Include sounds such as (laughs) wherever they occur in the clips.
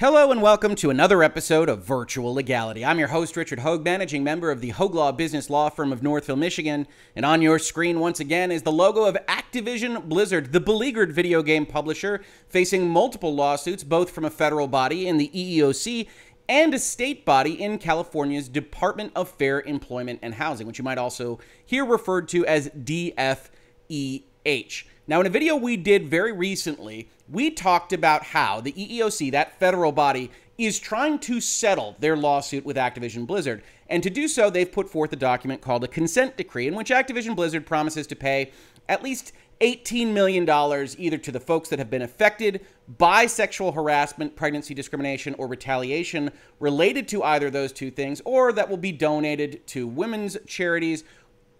Hello and welcome to another episode of Virtual Legality. I'm your host, Richard Hoeg, managing member of the Hoeg Law Business Law Firm of Northville, Michigan. And on your screen, once again, is the logo of Activision Blizzard, the beleaguered video game publisher, facing multiple lawsuits, both from a federal body in the EEOC and a state body in California's Department of Fair Employment and Housing, which you might also hear referred to as DFEH. Now, in a video we did very recently, we talked about how the EEOC, that federal body, is trying to settle their lawsuit with Activision Blizzard. And to do so, they've put forth a document called a consent decree in which Activision Blizzard promises to pay at least $18 million either to the folks that have been affected by sexual harassment, pregnancy discrimination, or retaliation related to either those two things, or that will be donated to women's charities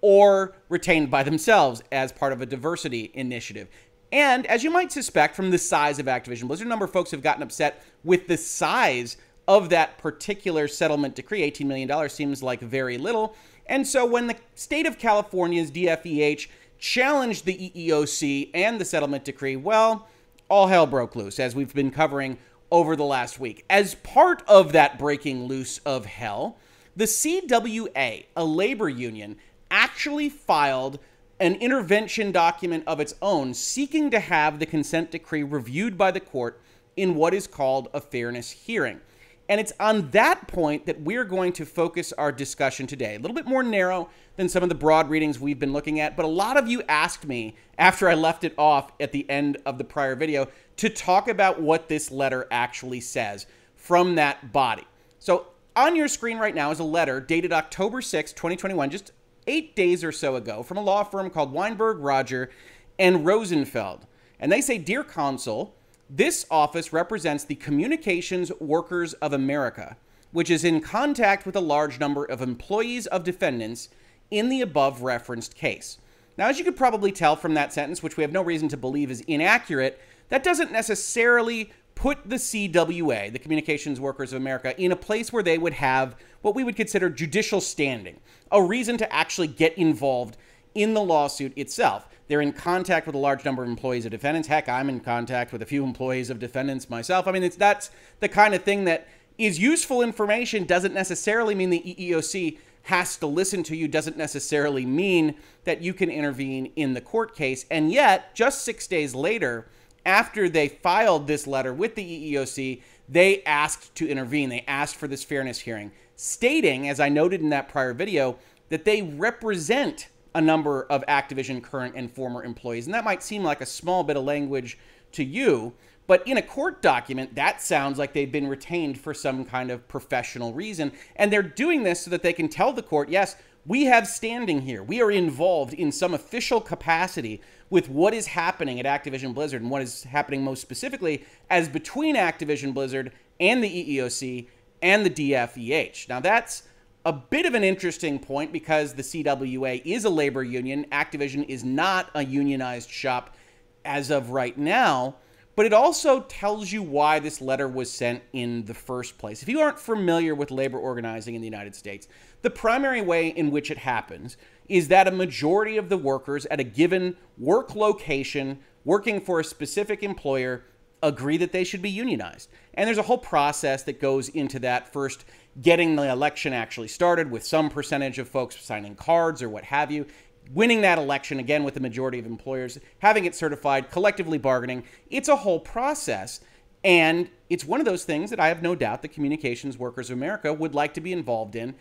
or retained by themselves as part of a diversity initiative. And as you might suspect from the size of Activision Blizzard, a number of folks have gotten upset with the size of that particular settlement decree. $18 million seems like very little. And so when the state of California's DFEH challenged the EEOC and the settlement decree, well, all hell broke loose, as we've been covering over the last week. As part of that breaking loose of hell, the CWA, a labor union, actually filed an intervention document of its own seeking to have the consent decree reviewed by the court in what is called a fairness hearing. And it's on that point that we're going to focus our discussion today. A little bit more narrow than some of the broad readings we've been looking at, but a lot of you asked me after I left it off at the end of the prior video to talk about what this letter actually says from that body. So on your screen right now is a letter dated October 6, 2021, just eight days or so ago from a law firm called Weinberg, Roger, and Rosenfeld. And they say, Dear Counsel, this office represents the Communications Workers of America, which is in contact with a large number of employees of defendants in the above referenced case. Now, as you could probably tell from that sentence, which we have no reason to believe is inaccurate, that doesn't necessarily put the CWA, the Communications Workers of America, in a place where they would have what we would consider judicial standing, a reason to actually get involved in the lawsuit itself. They're in contact with a large number of employees of defendants. Heck, I'm in contact with a few employees of defendants myself. I mean, it's that's the kind of thing that is useful information doesn't necessarily mean the EEOC has to listen to you doesn't necessarily mean that you can intervene in the court case. And yet, just 6 days later, after they filed this letter with the EEOC, they asked to intervene. They asked for this fairness hearing, stating, as I noted in that prior video, that they represent a number of Activision current and former employees. And that might seem like a small bit of language to you, but in a court document, that sounds like they've been retained for some kind of professional reason. And they're doing this so that they can tell the court, yes, we have standing here. We are involved in some official capacity with what is happening at Activision Blizzard and what is happening most specifically as between Activision Blizzard and the EEOC and the DFEH. Now, that's a bit of an interesting point because the CWA is a labor union. Activision is not a unionized shop as of right now, but it also tells you why this letter was sent in the first place. If you aren't familiar with labor organizing in the United States, the primary way in which it happens is that a majority of the workers at a given work location working for a specific employer agree that they should be unionized. And there's a whole process that goes into that first getting the election actually started with some percentage of folks signing cards or what have you winning that election again with the majority of employers, having it certified, collectively bargaining. It's a whole process. And it's one of those things that I have no doubt the Communications Workers of America would like to be involved in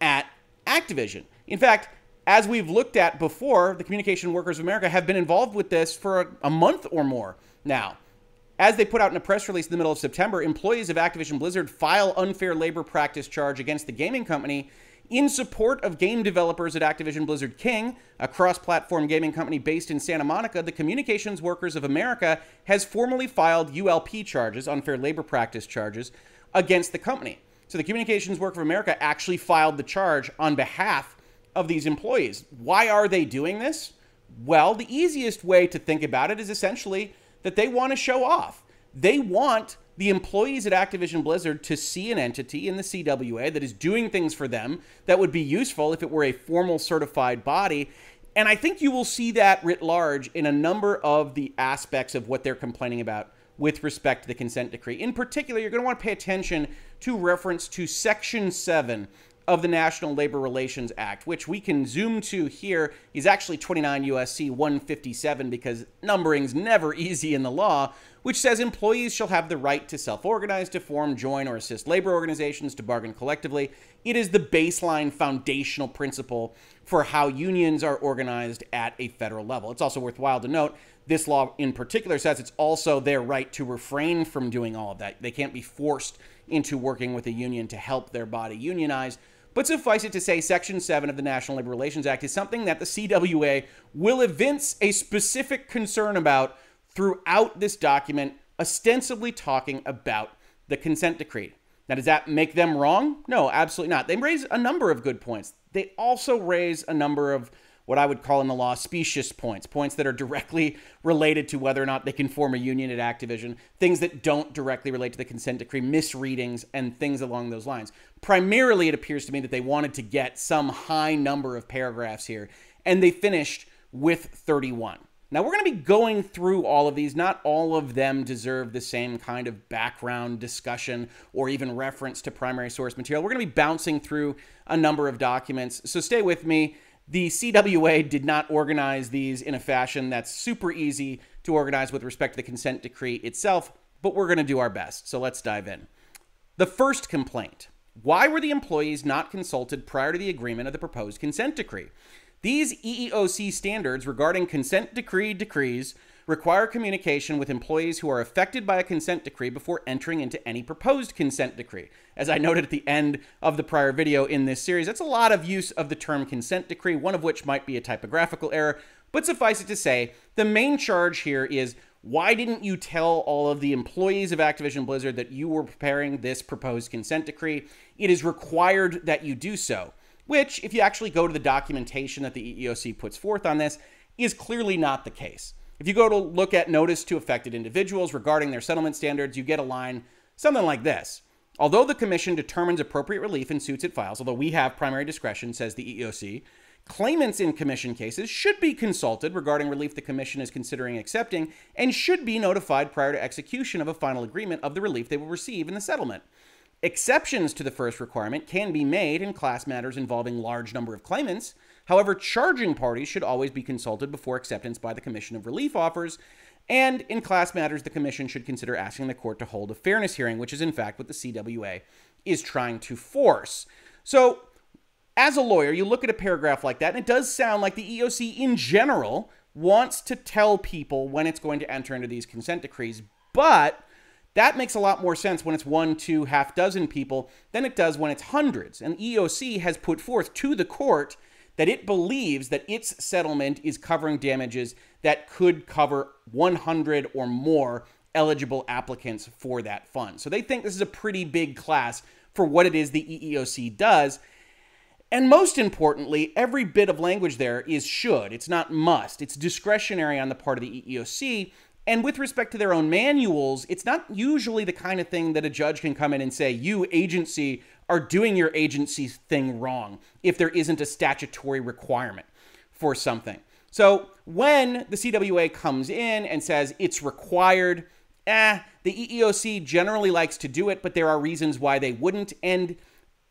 at Activision. In fact, as we've looked at before, the Communication Workers of America have been involved with this for a, a month or more now. As they put out in a press release in the middle of September, employees of Activision Blizzard file unfair labor practice charge against the gaming company in support of game developers at Activision Blizzard King, a cross platform gaming company based in Santa Monica, the Communications Workers of America has formally filed ULP charges, unfair labor practice charges, against the company. So the Communications Workers of America actually filed the charge on behalf of these employees. Why are they doing this? Well, the easiest way to think about it is essentially that they want to show off. They want the employees at Activision Blizzard to see an entity in the CWA that is doing things for them that would be useful if it were a formal certified body. And I think you will see that writ large in a number of the aspects of what they're complaining about with respect to the consent decree. In particular, you're going to want to pay attention to reference to Section 7 of the National Labor Relations Act, which we can zoom to here is actually 29 USC 157 because numbering's never (laughs) easy in the law, which says employees shall have the right to self-organize, to form, join, or assist labor organizations to bargain collectively. It is the baseline foundational principle for how unions are organized at a federal level. It's also worthwhile to note this law in particular says it's also their right to refrain from doing all of that. They can't be forced into working with a union to help their body unionize. But suffice it to say, Section 7 of the National Labor Relations Act is something that the CWA will evince a specific concern about throughout this document, ostensibly talking about the consent decree. Now, does that make them wrong? No, absolutely not. They raise a number of good points. They also raise a number of what I would call in the law specious points, points that are directly related to whether or not they can form a union at Activision, things that don't directly relate to the consent decree, misreadings, and things along those lines. Primarily, it appears to me that they wanted to get some high number of paragraphs here, and they finished with 31. Now, we're going to be going through all of these. Not all of them deserve the same kind of background discussion or even reference to primary source material. We're going to be bouncing through a number of documents, so stay with me. The CWA did not organize these in a fashion that's super easy to organize with respect to the consent decree itself, but we're going to do our best. So let's dive in. The first complaint Why were the employees not consulted prior to the agreement of the proposed consent decree? These EEOC standards regarding consent decree decrees require communication with employees who are affected by a consent decree before entering into any proposed consent decree. As I noted at the end of the prior video in this series, that's a lot of use of the term consent decree, one of which might be a typographical error. But suffice it to say, the main charge here is why didn't you tell all of the employees of Activision Blizzard that you were preparing this proposed consent decree? It is required that you do so, which, if you actually go to the documentation that the EEOC puts forth on this, is clearly not the case. If you go to look at notice to affected individuals regarding their settlement standards, you get a line something like this. Although the Commission determines appropriate relief in suits it files, although we have primary discretion, says the EEOC, claimants in Commission cases should be consulted regarding relief the Commission is considering accepting and should be notified prior to execution of a final agreement of the relief they will receive in the settlement. Exceptions to the first requirement can be made in class matters involving large number of claimants. However, charging parties should always be consulted before acceptance by the Commission of Relief offers. And in class matters, the Commission should consider asking the court to hold a fairness hearing, which is in fact what the CWA is trying to force. So, as a lawyer, you look at a paragraph like that, and it does sound like the EOC in general wants to tell people when it's going to enter into these consent decrees, but that makes a lot more sense when it's one, two, half dozen people than it does when it's hundreds. And the EOC has put forth to the court that it believes that its settlement is covering damages that could cover 100 or more eligible applicants for that fund. So they think this is a pretty big class for what it is the EEOC does. And most importantly, every bit of language there is should. It's not must. It's discretionary on the part of the EEOC. And with respect to their own manuals, it's not usually the kind of thing that a judge can come in and say, you agency are doing your agency thing wrong if there isn't a statutory requirement for something. So when the CWA comes in and says it's required, eh, the EEOC generally likes to do it, but there are reasons why they wouldn't. And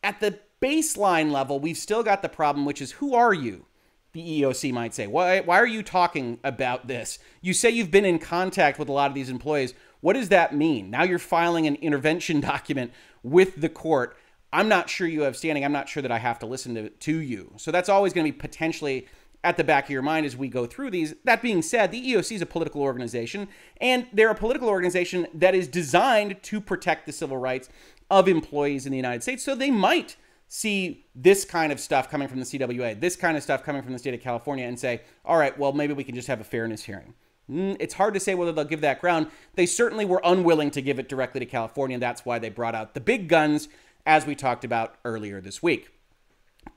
at the baseline level, we've still got the problem, which is who are you? the EOC might say. Why, why are you talking about this? You say you've been in contact with a lot of these employees. What does that mean? Now you're filing an intervention (laughs) document with the court. I'm not sure you have standing. I'm not sure that I have to listen to, to you. So that's always going to be potentially at the back of your mind as we go through these. That being said, the EOC is a political organization, and they're a political organization that is designed to protect the civil rights of employees in the United States. So they might see this kind of stuff coming from the CWA, this kind of stuff coming from the state of California, and say, all right, well, maybe we can just have a fairness hearing. Mm, it's hard to say whether they'll give that ground. They certainly were unwilling to give it directly to California. That's why they brought out the big guns, as we talked about earlier this week.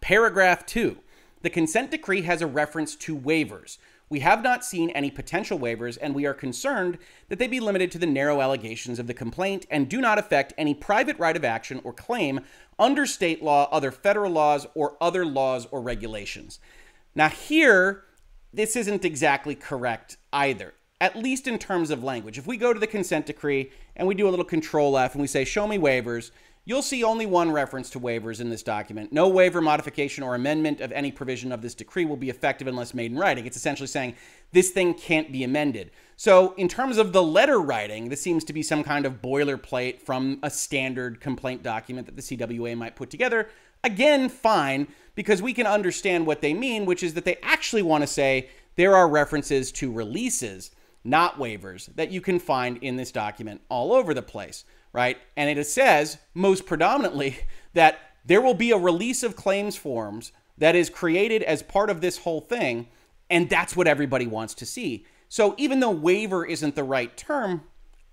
Paragraph two the consent decree has a reference to waivers. We have not seen any potential waivers, and we are concerned that they be limited to the narrow allegations of the complaint and do not affect any private right of action or claim under state law, other federal laws, or other laws or regulations. Now, here, this isn't exactly correct either. at least in terms of language. If we go to the consent decree and we do a little control F and we say, show me waivers, you'll see only one reference to waivers in this document. No waiver, modification, or amendment of any provision of this decree will be effective unless made in writing. It's essentially saying this thing can't be amended. So, in terms of the letter writing, this seems to be some kind of boilerplate from a standard complaint document that the CWA might put together. Again, fine, because we can understand what they mean, which is that they actually want to say there are references to releases not waivers, that you can find in this document all over the place, right? And it says, most predominantly, (laughs) that there will be a release of claims forms that is created as part of this whole thing, and that's what everybody wants to see. So even though waiver isn't the right term,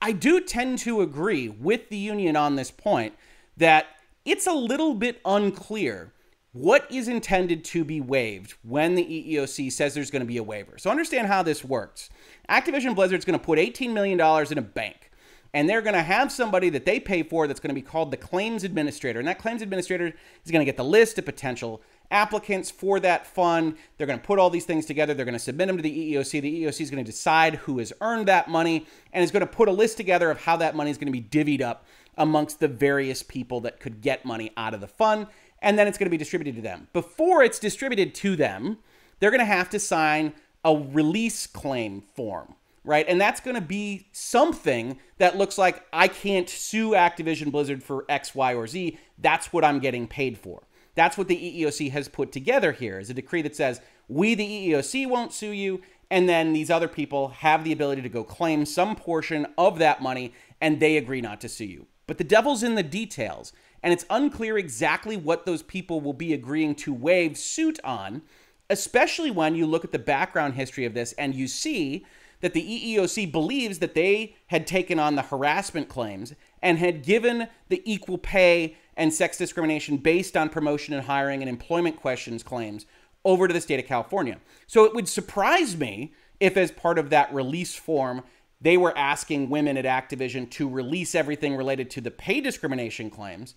I do tend to agree with the union on this point that it's a little bit unclear what is intended to be waived when the EEOC says there's going to be a waiver. So understand how this works. Activision Blizzard's going to put $18 million in a bank, and they're going to have somebody that they pay for that's going to be called the claims administrator. And that claims administrator is going to get the list of potential applicants for that fund. They're going to put all these things together. They're going to submit them to the EEOC. The EEOC is going to decide who has earned that money and is going to put a list together of how that money is going to be divvied up amongst the various people that could get money out of the fund and then it's going to be distributed to them. Before it's distributed to them, they're going to have to sign a release claim form, right? And that's going to be something that looks like I can't sue Activision Blizzard for X, Y, or Z. That's what I'm getting paid for. That's what the EEOC has put together here is a decree that says we, the EEOC, won't sue you. And then these other people have the ability to go claim some portion of that money and they agree not to sue you. But the devil's in the details and it's unclear exactly what those people will be agreeing to waive suit on, especially when you look at the background history of this and you see that the EEOC believes that they had taken on the harassment claims and had given the equal pay and sex discrimination based on promotion and hiring and employment questions claims over to the state of California. So it would surprise me if, as part of that release form, they were asking women at Activision to release everything related to the pay discrimination claims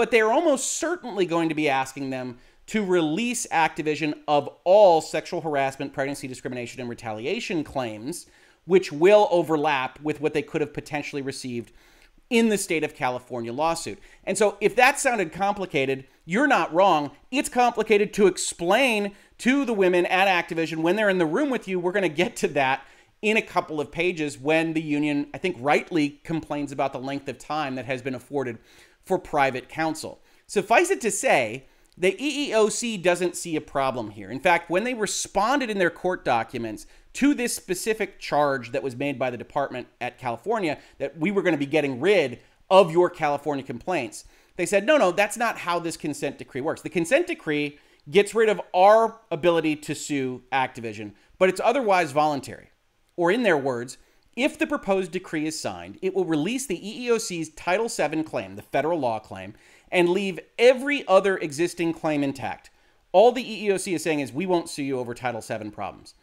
but they're almost certainly going to be asking them to release Activision of all sexual harassment, pregnancy discrimination, and retaliation claims, which will overlap with what they could have potentially received in the state of California lawsuit. And so, if that sounded complicated, you're not wrong. It's complicated to explain to the women at Activision when they're in the room with you. We're going to get to that in a couple of pages when the union, I think, rightly complains about the length of time that has been afforded for private counsel. Suffice it to say, the EEOC doesn't see a problem here. In fact, when they responded in their court documents to this specific charge that was made by the department at California that we were going to be getting rid of your California complaints, they said, no, no, that's not how this consent decree works. The consent decree gets rid of our ability to sue Activision, but it's otherwise voluntary. Or, in their words, if the proposed decree is signed, it will release the EEOC's Title VII claim, the federal law claim, and leave every other existing claim intact. All the EEOC is saying is we won't sue you over Title VII problems.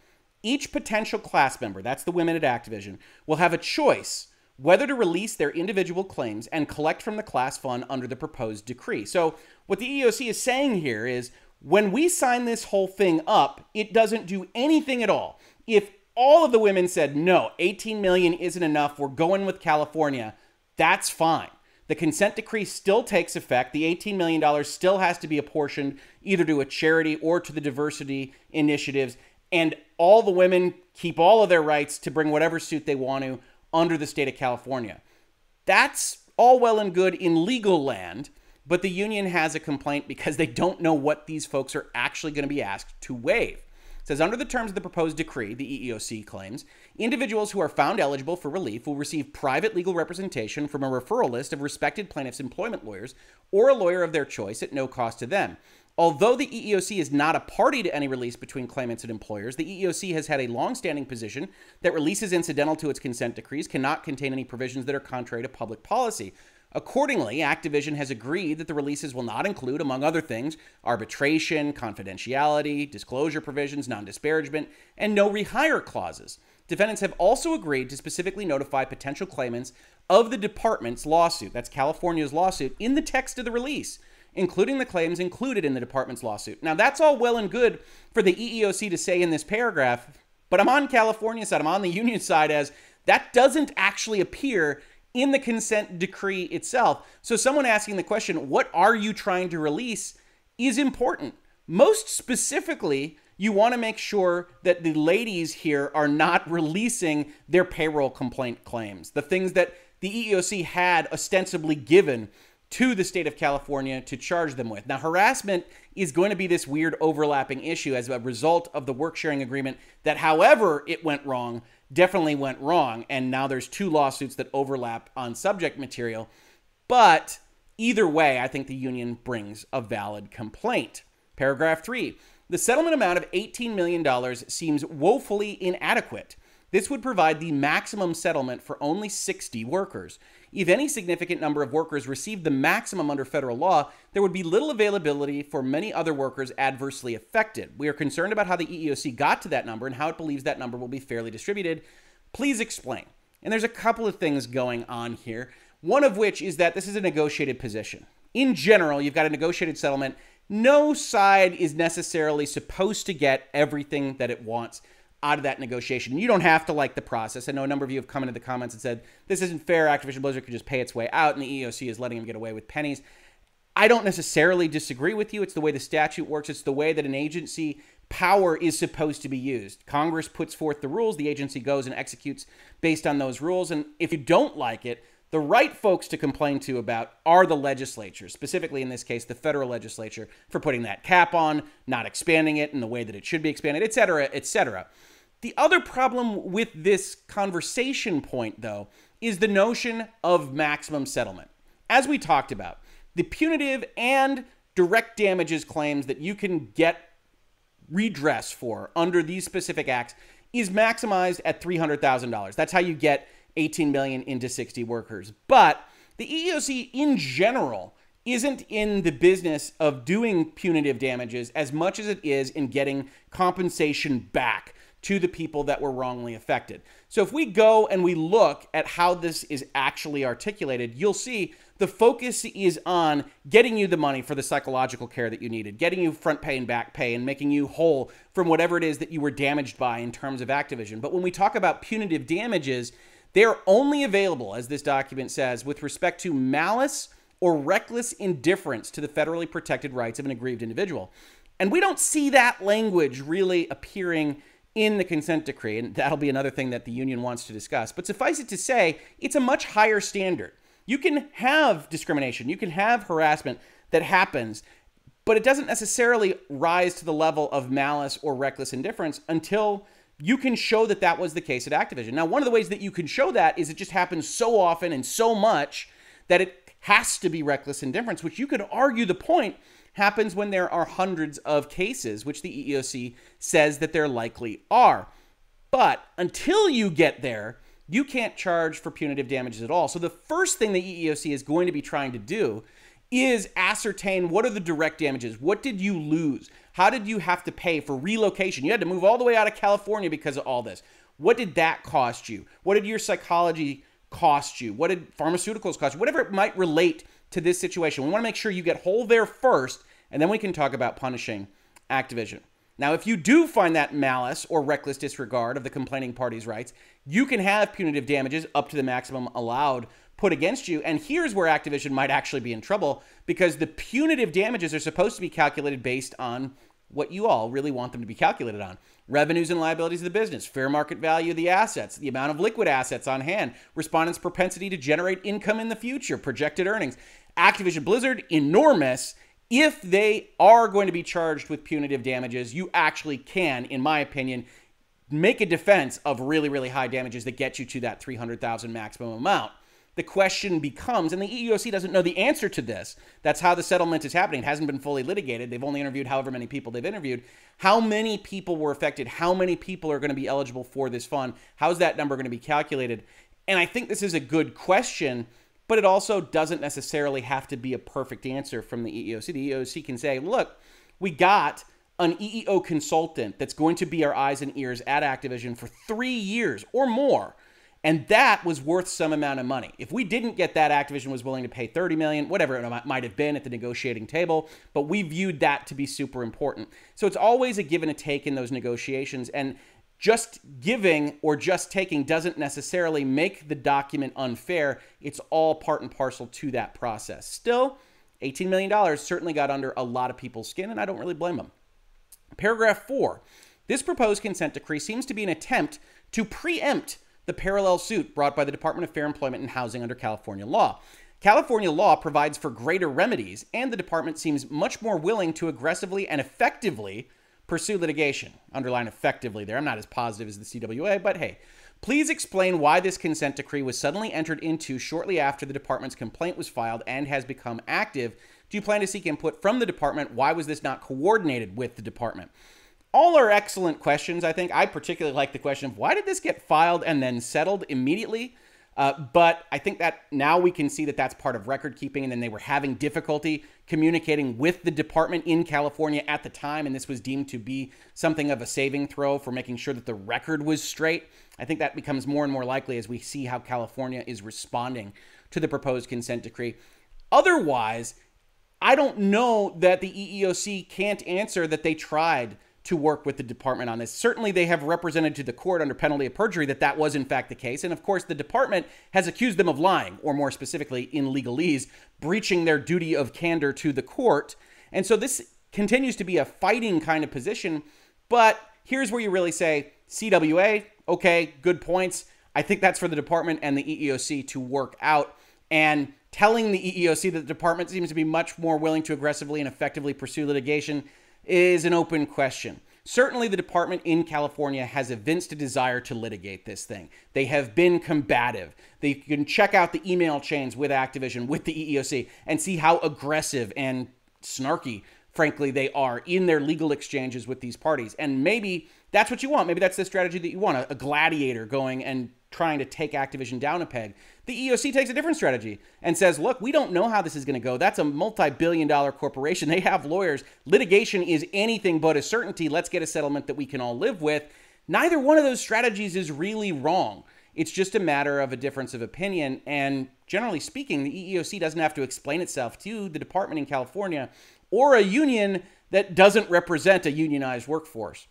Each potential class member, that's the women at Activision, will have a choice whether to release their individual claims and collect from the class fund under the proposed decree. So, what the EEOC is saying here is when we sign this whole thing up, it doesn't do anything at all. If all of the women said, no, 18 million isn't enough. We're going with California. That's fine. The consent decree still takes effect. The $18 million still has to be apportioned either to a charity or to the diversity initiatives. And all the women keep all of their rights to bring whatever suit they want to under the state of California. That's all well and good in legal land, but the union has a complaint because they don't know what these folks are actually going to be asked to waive It says under the terms of the proposed decree, the EEOC claims, individuals who are found eligible for relief will receive private legal representation from a referral list of respected plaintiffs' employment lawyers or a lawyer of their choice at no cost to them. Although the EEOC is not a party to any release between claimants and employers, the EEOC has had a long-standing position that releases incidental to its consent decrees cannot contain any provisions that are contrary to public policy. Accordingly, Activision has agreed that the releases will not include, among other things, arbitration, confidentiality, disclosure provisions, non disparagement, and no rehire clauses. Defendants have also agreed to specifically notify potential claimants of the department's lawsuit, that's California's lawsuit, in the text of the release, including the claims included in the department's lawsuit. Now, that's all well and good for the EEOC to say in this paragraph, But I'm on California side, I'm on the union side as that doesn't actually appear in the consent decree itself. So someone asking the question, what are you trying to release, is important. Most specifically, you want to make sure that the ladies here are not releasing their payroll complaint claims, the things that the EEOC had ostensibly given to the state of California to charge them with. Now, harassment is going to be this weird overlapping issue as a result of the work sharing agreement that, however, it went wrong, definitely went wrong. And now there's two lawsuits that overlap on subject material. But either way, I think the union brings a valid complaint. Paragraph three the settlement amount of $18 million seems woefully inadequate. This would provide the maximum settlement for only 60 workers. If any significant number of workers received the maximum under federal law, there would be little availability for many other workers adversely affected. We are concerned about how the EEOC got to that number and how it believes that number will be fairly distributed. Please explain. And there's a couple of things going on here, one of which is that this is a negotiated position. In general, you've got a negotiated settlement. No side is necessarily supposed to get everything that it wants out of that negotiation. You don't have to like the process. I know a number of you have come into the comments and said this isn't fair. Activision Blizzard could just pay its way out, and the EOC is letting them get away with pennies. I don't necessarily disagree with you. It's the way the statute works. It's the way that an agency power is supposed to be used. Congress puts forth the rules, the agency goes and executes based on those rules. And if you don't like it, the right folks to complain to about are the legislature, specifically in this case, the federal legislature, for putting that cap on, not expanding it in the way that it should be expanded, et cetera, et cetera. The other problem with this conversation point, though, is the notion of maximum settlement. As we talked about, the punitive and direct damages claims that you can get redress for under these specific acts is maximized at $300,000. That's how you get 18 million into 60 workers. But the EEOC in general isn't in the business of doing punitive damages as much as it is in getting compensation back to the people that were wrongly affected. So if we go and we look at how this is actually articulated, you'll see the focus is on getting you the money for the psychological care that you needed, getting you front pay and back pay, and making you whole from whatever it is that you were damaged by in terms of Activision. But when we talk about punitive damages, they're only available, as this document says, with respect to malice or reckless indifference to the federally protected rights of an aggrieved individual. And we don't see that language really appearing in the consent decree, and that'll be another thing that the union wants to discuss. But suffice it to say, it's a much higher standard. You can have discrimination, you can have harassment that happens, but it doesn't necessarily rise to the level of malice or reckless indifference until you can show that that was the case at Activision. Now, one of the ways that you can show that is it just happens so often and so much that it has to be reckless indifference, which you could argue the point happens when there are hundreds of cases, which the EEOC says that there likely are. But until you get there, you can't charge for punitive damages at all. So the first thing the EEOC is going to be trying to do is ascertain what are the direct damages? What did you lose? How did you have to pay for relocation? You had to move all the way out of California because of all this. What did that cost you? What did your psychology cost you? What did pharmaceuticals cost you? Whatever it might relate to this situation. We want to make sure you get whole there first and then we can talk about punishing Activision. Now, if you do find that malice or reckless disregard of the complaining party's rights, you can have punitive damages up to the maximum allowed put against you. And here's where Activision might actually be in trouble because the punitive damages are supposed to be calculated based on what you all really want them to be calculated on revenues and liabilities of the business, fair market value of the assets, the amount of liquid assets on hand, respondents' propensity to generate income in the future, projected earnings. Activision Blizzard, enormous if they are going to be charged with punitive damages, you actually can, in my opinion, make a defense of really, really high damages that get you to that 300,000 maximum amount. The question becomes, and the EEOC doesn't know the answer to this. That's how the settlement is happening. It hasn't been fully litigated. They've only interviewed however many people they've interviewed. How many people were affected? How many people are going to be eligible for this fund? How's that number going to be calculated? And I think this is a good question but it also doesn't necessarily have to be a perfect answer from the EEOC. The EEOC can say, look, we got an EEO consultant that's going to be our eyes and ears at Activision for three years or more. And that was worth some amount of money. If we didn't get that, Activision was willing to pay 30 million, whatever it might have been at the negotiating table, but we viewed that to be super important. So it's always a give and a take in those negotiations. And just giving or just taking doesn't necessarily make the document unfair. It's all part and parcel to that process. Still, $18 million certainly got under a lot of people's skin, and I don't really blame them. Paragraph 4. This proposed consent decree seems to be an attempt to preempt the parallel suit brought by the Department of Fair Employment and Housing under California law. California law provides for greater remedies, and the department seems much more willing to aggressively and effectively pursue litigation. Underline effectively there. I'm not as positive as the CWA, but hey. Please explain why this consent decree was suddenly entered into shortly after the department's complaint was filed and has become active. Do you plan to seek input from the department? Why was this not coordinated with the department? All are excellent questions, I think. I particularly like the question of why did this get filed and then settled immediately? Uh, but I think that now we can see that that's part of record keeping, and then they were having difficulty communicating with the department in California at the time, and this was deemed to be something of a saving throw for making sure that the record was straight. I think that becomes more and more likely as we see how California is responding to the proposed consent decree. Otherwise, I don't know that the EEOC can't answer that they tried to work with the department on this. Certainly, they have represented to the court under penalty of perjury that that was in fact the case. And of course, the department has accused them of lying, or more specifically, in legalese, breaching their duty of candor to the court. And so this continues to be a fighting kind of position. But here's where you really say CWA, okay, good points. I think that's for the department and the EEOC to work out. And telling the EEOC that the department seems to be much more willing to aggressively and effectively pursue litigation is an open question. Certainly, the department in California has evinced a desire to litigate this thing. They have been combative. They can check out the email chains with Activision, with the EEOC, and see how aggressive and snarky, frankly, they are in their legal exchanges with these parties. And maybe that's what you want. Maybe that's the strategy that you want a, gladiator going and trying to take Activision down a peg. The EOC takes a different strategy and says, look, we don't know how this is going to go. That's a multi billion dollar corporation. (laughs) They have lawyers. Litigation is anything but a certainty. Let's get a settlement that we can all live with. Neither one of those strategies is really wrong. It's just a matter of a difference of opinion. And generally speaking, the EEOC doesn't have to explain itself to the department in California or a union that doesn't represent a unionized workforce.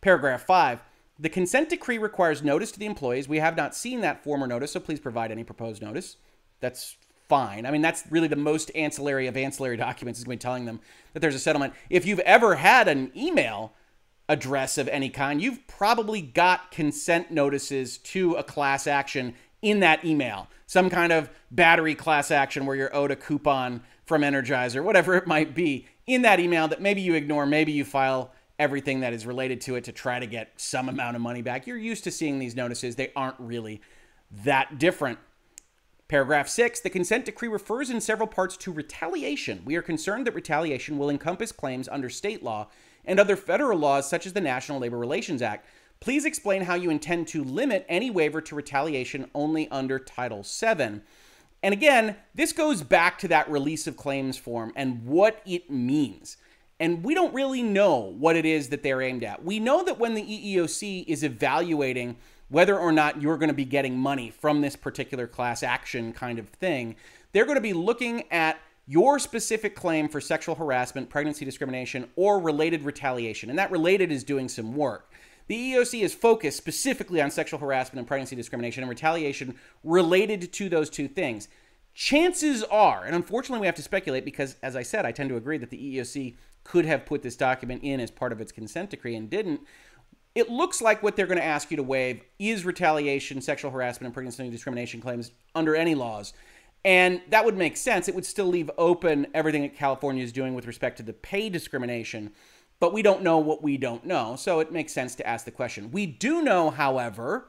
Paragraph 5 the consent decree requires notice to the employees. We have not seen that former notice, so please provide any proposed notice. That's fine. I mean, that's really the most ancillary of ancillary (laughs) documents is going to be telling them that there's a settlement. If you've ever had an email address of any kind, you've probably got consent notices to a class action in that email. Some kind of battery class action where you're owed a coupon from Energizer, whatever it might be, in that email that maybe you ignore, maybe you file everything that is related to it to try to get some amount of money back. You're used to seeing these notices, they aren't really that different. Paragraph 6 The consent decree refers in several parts to retaliation. We are concerned that retaliation will encompass claims under state law and other federal laws, such as the National Labor Relations Act. Please explain how you intend to limit any waiver to retaliation only under Title VII. And again, this goes back to that release of claims form and what it means. And we don't really know what it is that they're aimed at. We know that when the EEOC is evaluating whether or not you're going to be getting money from this particular class action kind of thing, they're going to be looking at your specific claim for sexual harassment, pregnancy discrimination, or related retaliation. And that related is doing some work. The EEOC is focused specifically on sexual harassment and pregnancy discrimination and retaliation related to those two things. Chances are, and unfortunately we have to speculate because, as I said, I tend to agree that the EEOC could have put this document in as part of its consent decree and didn't. It looks like what they're going to ask you to waive is retaliation, sexual harassment, and pregnancy discrimination claims under any laws. And that would make sense. It would still leave open everything that California is doing with respect to the pay discrimination, but we don't know what we don't know. So it makes sense to ask the question. We do know, however,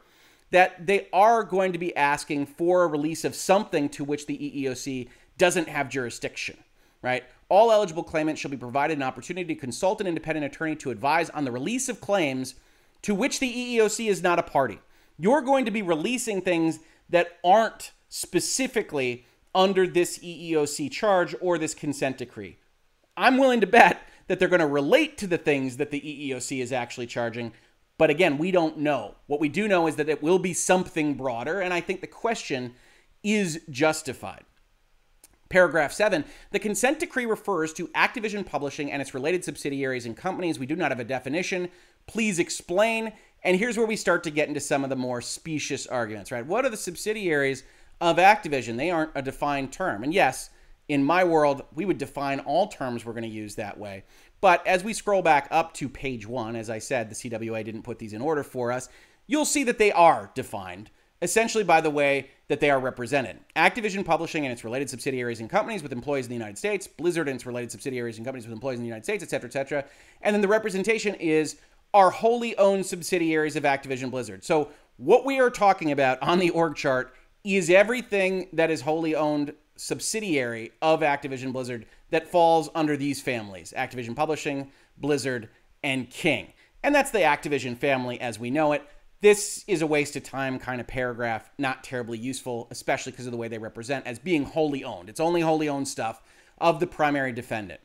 that they are going to be asking for a release of something to which the EEOC doesn't have jurisdiction, right? All eligible claimants shall be provided an opportunity to consult an independent attorney to advise on the release of claims to which the EEOC is not a party. You're going to be releasing things that aren't specifically under this EEOC charge or this consent decree. I'm willing to bet that they're going to relate to the things that the EEOC is actually charging. But again, we don't know. What we do know is that it will be something broader, and I think the question is justified. Paragraph 7 The consent decree refers to Activision Publishing and its related subsidiaries and companies. We do not have a definition. Please explain. And here's where we start to get into some of the more specious arguments, right? What are the subsidiaries of Activision? They aren't a defined term. And yes, in my world, we would define all terms we're going to use that way. But as we scroll back up to page one, as I said, the CWA didn't put these in order for us, you'll see that they are defined essentially by the way that they are represented. Activision Publishing and its related subsidiaries and companies with employees in the United States, Blizzard and its related subsidiaries and companies with employees in the United States, et cetera, et cetera. And then the representation is our wholly owned subsidiaries of Activision Blizzard. So what we are talking about on the org chart is everything that is wholly owned subsidiary of Activision Blizzard that falls under these families Activision Publishing, Blizzard, and King. And that's the Activision family as we know it. This is a waste of time kind of paragraph, not terribly useful, especially because of the way they represent as being wholly owned. It's only wholly owned stuff of the primary defendant.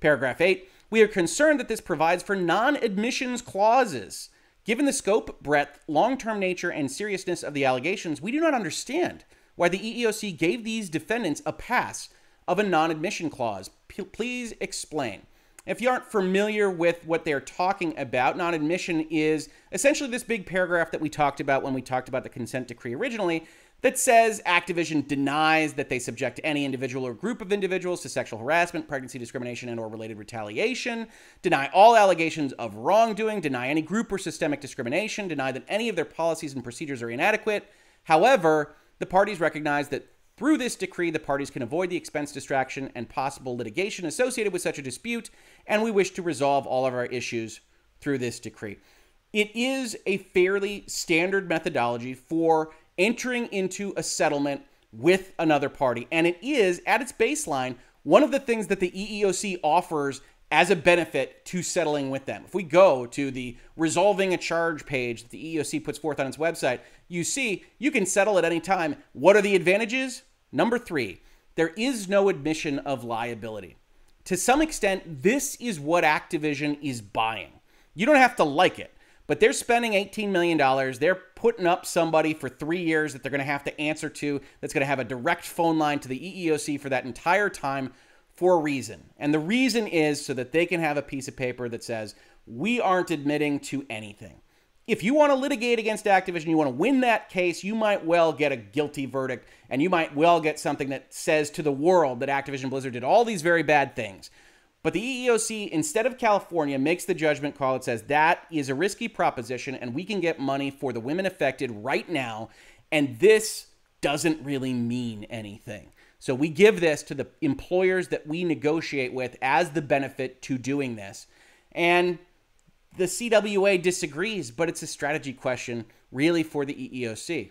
Paragraph 8 We are concerned that this provides for non admissions clauses. Given the scope, breadth, long term nature, and seriousness of the allegations, we do not understand why the EEOC gave these defendants a pass of a non admission clause. P- please explain. If you aren't familiar with what they're talking about, non admission is essentially this big paragraph that we talked about when we talked about the consent decree originally that says Activision denies that they subject any individual or group of individuals to sexual harassment, pregnancy discrimination and or related retaliation, deny all allegations of wrongdoing, deny any group or systemic discrimination, deny that any of their policies and procedures are inadequate. However, the parties recognize that through this decree, the parties can avoid the expense distraction and possible litigation associated with such a dispute, and we wish to resolve all of our issues through this decree. It is a fairly standard methodology for entering into a settlement with another party, and it is, at its baseline, one of the things that the EEOC offers as a benefit to settling with them. If we go to the resolving a charge page that the EEOC puts forth on its website, you see you can settle at any time. What are the advantages? Number three, there is no admission of liability. To some extent, this is what Activision is buying. You don't have to like it, but they're spending $18 million. They're putting up somebody for three years that they're going to have to answer to, that's going to have a direct phone line to the EEOC for that entire time for a reason. And the reason is so that they can have a piece of paper that says, we aren't admitting to anything. If you want to litigate against Activision, you want to win that case, you might well get a guilty verdict and you might well get something that says to the world that Activision Blizzard did all these very bad things. But the EEOC, instead of California, makes the judgment call. It says that is a risky proposition and we can get money for the women affected right now. And this doesn't really mean anything. So we give this to the employers that we negotiate with as the benefit to doing this. And the CWA disagrees, but it's a strategy question really for the EEOC.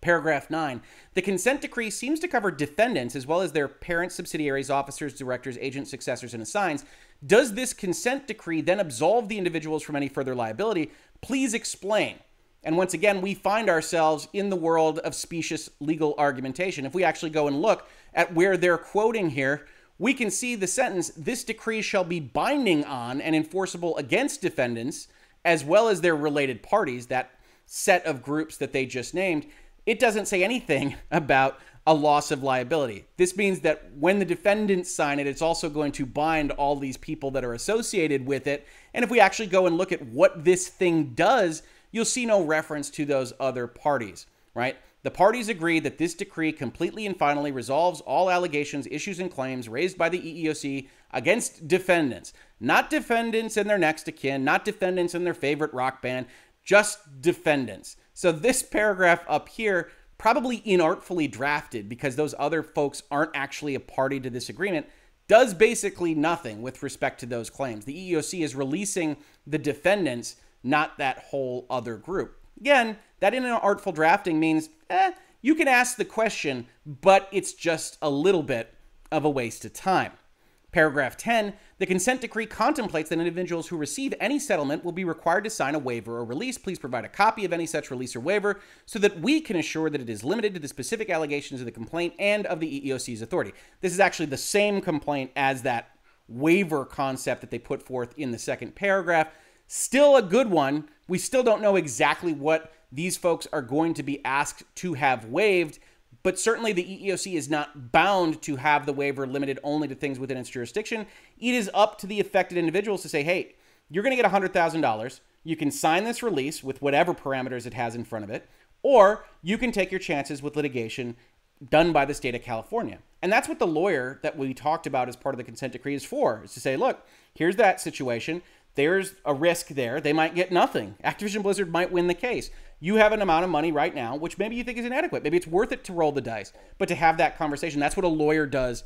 Paragraph 9. The consent decree seems to cover defendants as well as their parent subsidiaries, officers, directors, agents, successors, and assigns. Does this consent decree then absolve the individuals from any further liability? Please explain. And once again, we find ourselves in the world of specious legal argumentation. If we actually go and look at where they're quoting here, we can see the sentence this decree shall be binding on and enforceable against defendants as well as their related parties, that set of groups that they just named. It doesn't say anything (laughs) about a loss of liability. This means that when the defendants sign it, it's also going to bind all these people that are associated with it. And if we actually go and look at what this thing does, you'll see no reference to those other parties, right? The parties agree that this decree completely and finally resolves all allegations, issues, and claims raised by the EEOC against defendants. Not defendants and their next of kin, not defendants and their favorite rock band, just defendants. So this paragraph up here, probably inartfully drafted because those other folks aren't actually a party to this agreement, does basically nothing with respect to those claims. The EEOC is releasing the defendants not that whole other group. Again, that in an artful drafting means eh, you can ask the question, but it's just a little bit of a waste of time. Paragraph 10 The consent decree contemplates that individuals who receive any settlement will be required to sign a waiver or release. Please provide a copy of any such release or waiver so that we can assure that it is limited to the specific allegations of the complaint and of the EEOC's authority. This is actually the same complaint as that waiver concept that they put forth in the second paragraph. Still a good one. We still don't know exactly what these folks are going to be asked to have waived, but certainly the EEOC is not bound to have the waiver limited only to things within its jurisdiction. It is up to the affected individuals to say, hey, you're going to get $100,000. you can sign this release with whatever parameters it has in front of it, or you can take your chances with litigation done by the state of California. And that's what the lawyer that we talked about as part of the consent decree is for, is to say, look, here's that situation. There's a risk there. They might get nothing. Activision Blizzard might win the case. You have an amount of money right now, which maybe you think is inadequate. Maybe it's worth it to roll the dice. But to have that conversation, that's what a lawyer does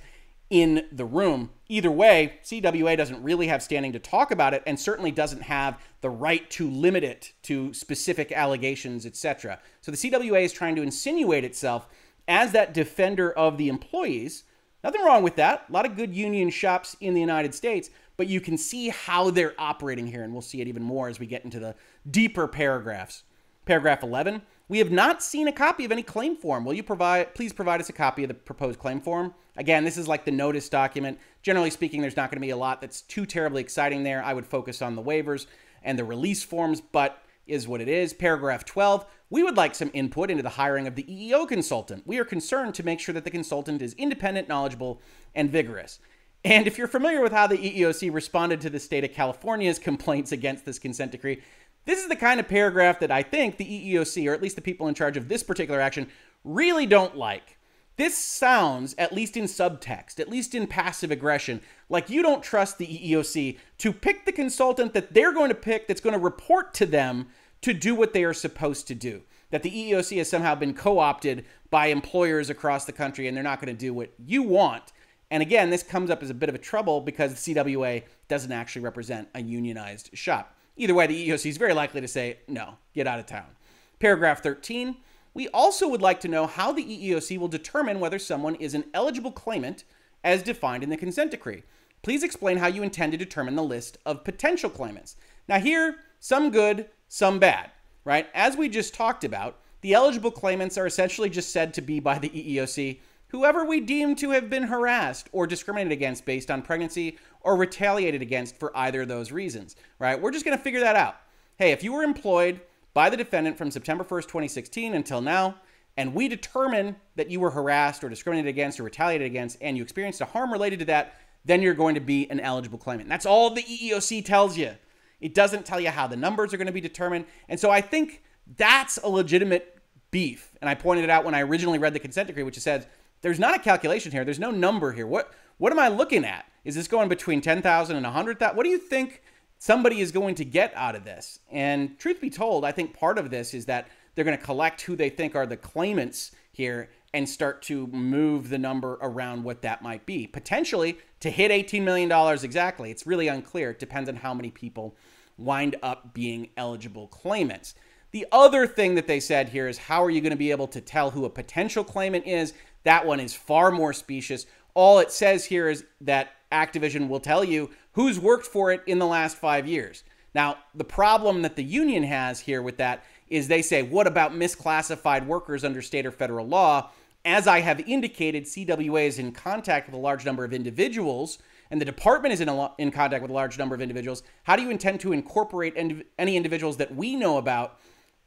in the room. Either way, CWA doesn't really have standing to talk about it and certainly doesn't have the right to limit it to specific allegations, etc. So the CWA is trying to insinuate itself as that defender of the employees. Nothing wrong with that. A lot of good union shops in the United States, but you can see how they're operating here, and we'll see it even more as we get into the deeper paragraphs. Paragraph 11. We have not seen a copy of any claim form. Will you provide please provide us a copy of the proposed claim form? Again, this is like the notice document. Generally speaking, there's not going to be a lot that's too terribly exciting there. I would focus on the waivers and the release forms, but is what it is. Paragraph 12. We would like some input into the hiring of the EEO consultant. We are concerned to make sure that the consultant is independent, knowledgeable, and vigorous. And if you're familiar with how the EEOC responded to the state of California's complaints against this consent decree, this is the kind of paragraph that I think the EEOC, or at least the people in charge of this particular action, really don't like. This sounds, at least in subtext, at least in passive aggression, like you don't trust the EEOC to pick the consultant that they're going to pick that's going to report to them to do what they are supposed to do. That the EEOC has somehow been co opted by employers across the country and they're not going to do what you want. And again, this comes up as a bit of a trouble because the CWA doesn't actually represent a unionized shop. Either way, the EEOC is very likely to say, no, get out of town. Paragraph 13. We also would like to know how the EEOC will determine whether someone is an eligible claimant as defined in the consent decree. Please explain how you intend to determine the list of potential claimants. Now, here, some good, some bad, right? As we just talked about, the eligible claimants are essentially just said to be by the EEOC whoever we deem to have been harassed or discriminated against based on pregnancy or retaliated against for either of those reasons, right? We're just going to figure that out. Hey, if you were employed by the defendant from September 1st, 2016 until now, and we determine that you were harassed or discriminated against or retaliated against and you experienced a harm related to that, then you're going to be an eligible claimant. That's all the EEOC tells you. It doesn't tell you how the numbers are going to be determined. And so I think that's a legitimate beef. And I pointed it out when I originally read the consent decree, which says there's not a calculation here. There's no number here. What what am I looking at? Is this going between 10,000 and 100,000? What do you think somebody is going to get out of this? And truth be told, I think part of this is that they're going to collect who they think are the claimants here and start to move the number around what that might be. Potentially to hit $18 million exactly. It's really unclear. It depends on how many people wind up being eligible claimants. The other thing that they said here is how are you going to be able to tell who a potential claimant is? That one is far more specious. All it says here is that Activision will tell you who's worked for it in the last five years. Now, the problem that the union has here with that is they say, what about misclassified workers under state or federal law? As I have indicated, CWA is in contact with a large number of individuals and the department is in, a, in contact with a large number of individuals, how do you intend to incorporate any individuals that we know about,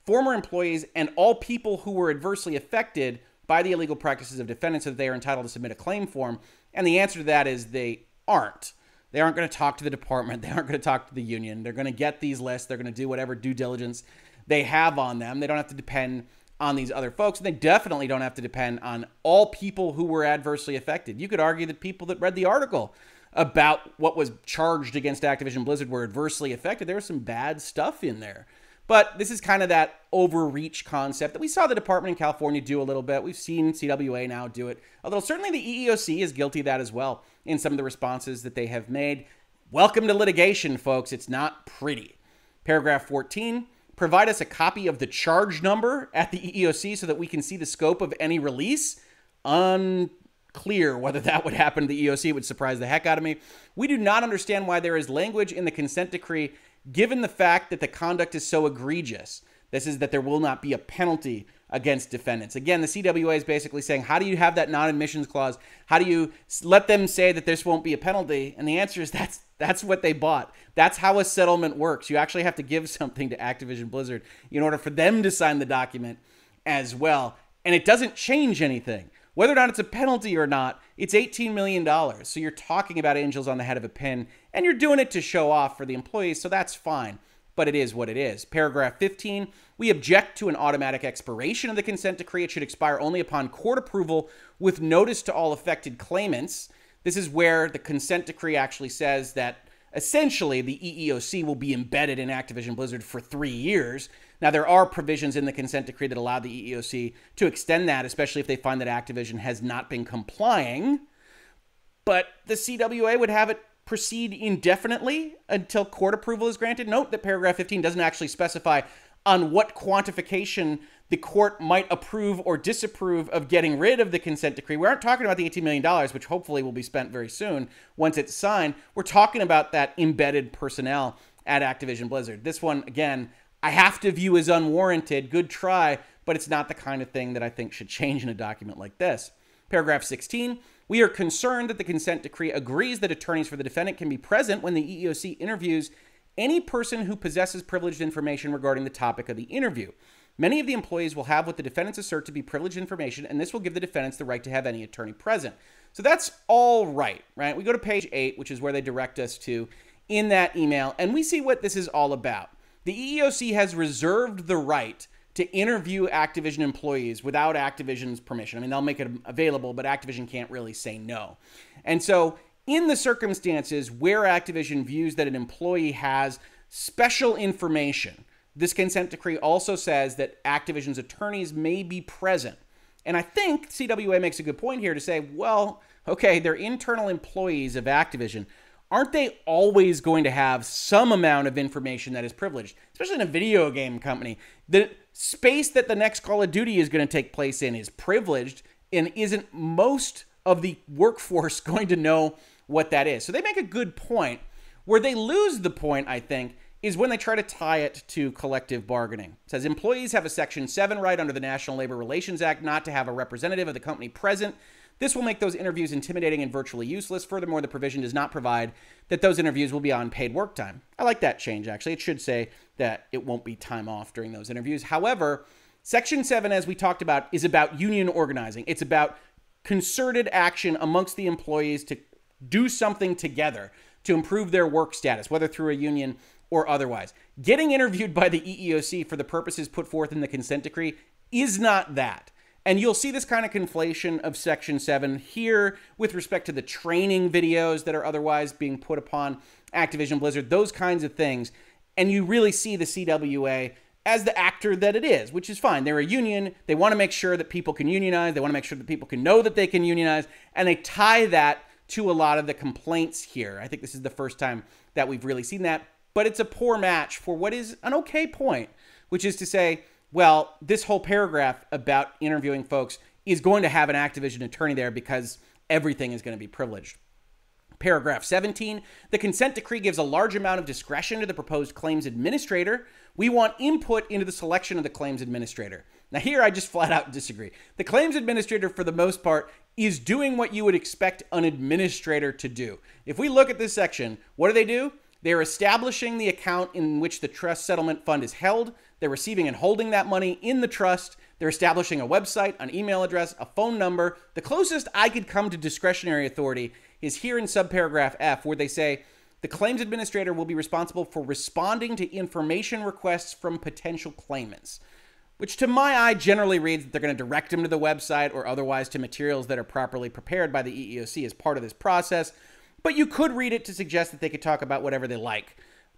former employees, and all people who were adversely affected by the illegal practices of defendants so that they are entitled to submit a claim form? And the answer to that is they aren't. They aren't going to talk to the department. (laughs) They aren't going to talk to the union. They're going to get these lists. They're going to do whatever due diligence they have on them. They don't have to depend on these other folks. And they definitely don't have to depend on all people who were adversely affected. You could argue that people that read the article about what was charged against Activision Blizzard were adversely affected. There was some bad stuff in there. But this is kind of that overreach concept that we saw the department in California do a little bit. We've seen CWA now do it. Although certainly the EEOC is guilty of that as well in some of the responses that they have made. Welcome to litigation, folks. It's not pretty. Paragraph 14 provide us a copy of the charge number at the EEOC so that we can see the scope of any release. Unclear whether that would happen to the EOC. It would surprise the heck out of me. We do not understand why there is language in the consent decree given the fact that the conduct is so egregious. This is that there will not be a penalty against defendants. Again, the CWA is basically saying, how do you have that non-admissions clause? How do you let them say that this won't be a penalty? And the answer is (laughs) that's that's what they bought. That's how a settlement works. You actually have to give (laughs) something to Activision Blizzard in order for them to sign the document as well. And it doesn't change anything. Whether or not it's a penalty or not, it's $18 million. So you're talking about angels on the head of a pin, and you're doing it to show off for the employees, so that's fine. but it is what it is. Paragraph 15 we object to an automatic expiration of the consent decree. It should expire only upon court approval with notice to all affected claimants. This is where the consent decree actually says that essentially the EEOC will be embedded in Activision Blizzard for three years. Now, there are provisions in the consent decree that allow the EEOC to extend that, especially if they find that Activision has not been complying. But the CWA would have it proceed indefinitely until court approval is granted. Note that paragraph 15 doesn't actually specify on what quantification the court might approve or disapprove of getting rid of the consent decree. We aren't talking about the $18 million, which hopefully will be spent very soon once it's signed. We're talking about that embedded personnel at Activision Blizzard. This one, again, I have to view as unwarranted. Good try, but it's not the kind of thing that I think should change in a document like this. Paragraph 16 We are concerned that the consent decree agrees that attorneys for the defendant can be present when the EEOC interviews any person who possesses privileged information regarding the topic of the interview. Many of the employees will have what the defendants assert to be privileged information, and this will give the defendants the right to have any attorney present. So that's all right, right? We go to page eight, which is where they direct us to in that email, and we see what this is all about. The EEOC has reserved the right to interview Activision employees without Activision's permission. I mean, they'll make it available, but Activision can't really say no. And so, in the circumstances where Activision views that an employee has special information, this consent decree also says that Activision's attorneys may be present. And I think CWA makes a good point here to say, well, okay, they're internal employees of Activision. Aren't they always going to have some amount of information that is privileged, especially in a video game company? The space that the next Call of Duty is going to take place in is privileged, and isn't most of the workforce (laughs) going to know what that is? So they make a good point. Where they lose the point, I think, is when they try to tie it to collective bargaining. It says employees have a Section 7 right under the National Labor Relations Act not to have a representative of the company present. This will make those interviews intimidating and virtually useless. Furthermore, the provision does not provide that those interviews will be on paid work time. I like that change, actually. It should say that it won't be time off during those interviews. However, Section 7, as we talked about, is about union organizing, it's about concerted action amongst the employees to do something together to improve their work status, whether through a union or otherwise. Getting interviewed by the EEOC for the purposes put forth in the consent decree is not that. And you'll see this kind of conflation of Section 7 here with respect to the training videos that are otherwise being put upon Activision Blizzard, those kinds of things. And you really see the CWA as the actor that it is, which is fine. They're a union. They want to make sure that people can unionize. They want to make sure that people can know that they can unionize. And they tie that to a lot of the complaints here. I think this is the first time that we've really seen that but it's a poor match for what is an okay point, which is to say, well, this whole paragraph about interviewing folks is going to have an Activision attorney there because everything is going to be privileged. Paragraph 17 The consent decree gives a large amount of discretion to the proposed claims administrator. We want input into the selection of the claims administrator. Now, here I just flat out disagree. The claims administrator, for the most part, is doing what you would expect an administrator to do. If we look at this section, what do they do? They're establishing the account in which the trust settlement fund is held. They're receiving and holding that money in the trust. They're establishing a website, an email address, a phone number. The closest I could come to discretionary authority is here in subparagraph F, where they say the claims administrator will be responsible for responding to information requests from potential claimants, which to my eye generally reads that they're going to direct them to the website or otherwise to materials that are properly prepared by the EEOC as part of this process. But you could read it to suggest that they could talk about whatever they like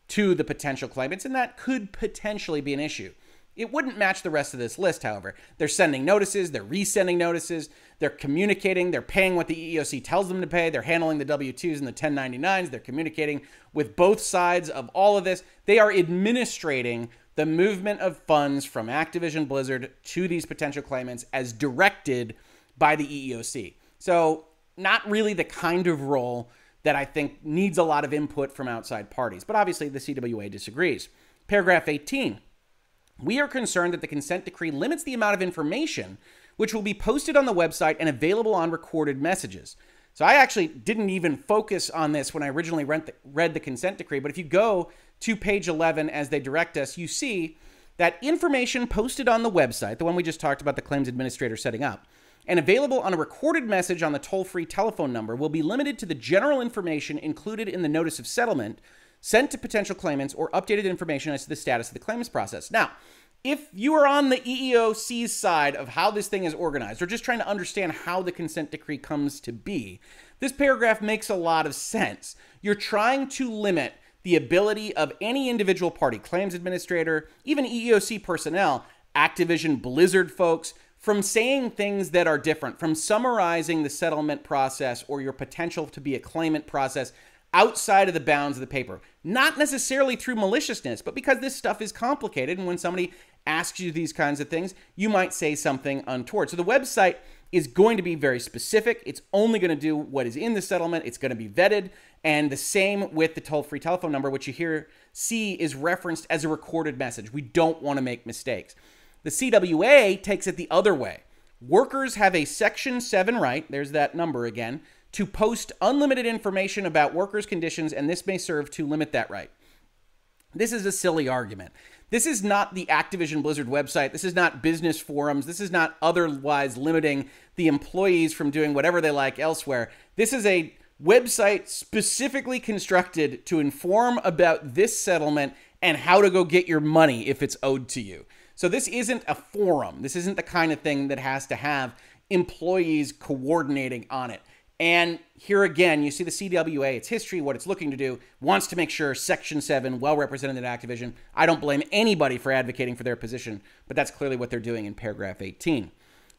to the potential claimants, and that could potentially be an issue. It wouldn't match the rest of this list, however. They're sending notices, they're resending notices, they're communicating, they're paying what the EEOC tells them to pay, they're handling the W 2s and the 1099s, they're communicating with both sides of all of this. They are administrating the movement of funds from Activision Blizzard to these potential claimants as directed by the EEOC. So, not really the kind of role that I think needs a lot of input from outside parties. But obviously, the CWA disagrees. Paragraph 18 We are concerned that the consent decree limits the amount of information which will be posted on the website and available on recorded messages. So I actually didn't even focus on this when I originally read the, read the consent decree, but if you go to page 11 as they direct us, you see that information posted on the website, the one we just talked about the claims administrator setting up, and available on a recorded message on the toll free telephone number will be limited to the general information included in the notice of settlement, sent to potential claimants or updated information as to the status of the claims process. Now, if you are on the EEOC's side of how this thing is organized, or just trying to understand how the consent decree comes to be, this paragraph makes a lot of sense. You're trying to limit the ability of any individual party, claims administrator, even EEOC personnel, Activision Blizzard folks, from saying things that are different, from summarizing the settlement process or your potential to be a claimant process outside of the bounds of the paper. Not necessarily through maliciousness, but because this stuff is complicated. And when somebody asks you these kinds of things, you might say something untoward. So the website is going to be very specific. It's only going to do what is in the settlement, it's going to be vetted. And the same with the toll free telephone number, which you hear see is referenced as a recorded message. We don't want to make mistakes. The CWA takes it the other way. Workers have a Section 7 right, there's that number again, to post unlimited information about workers' conditions, and this may serve to limit that right. This is a silly argument. This is not the Activision Blizzard website. This is not business forums. This is not otherwise limiting the employees from doing whatever they like elsewhere. This is a website specifically constructed to inform about this settlement and how to go get your money if it's owed to you. So this isn't a forum. This isn't the kind of thing that has to have employees coordinating on it. And here again, you see the CWA, its history, what it's looking to do, wants to make sure Section 7 well represented at Activision. I don't blame anybody for advocating for their position, but that's clearly what they're doing in paragraph 18.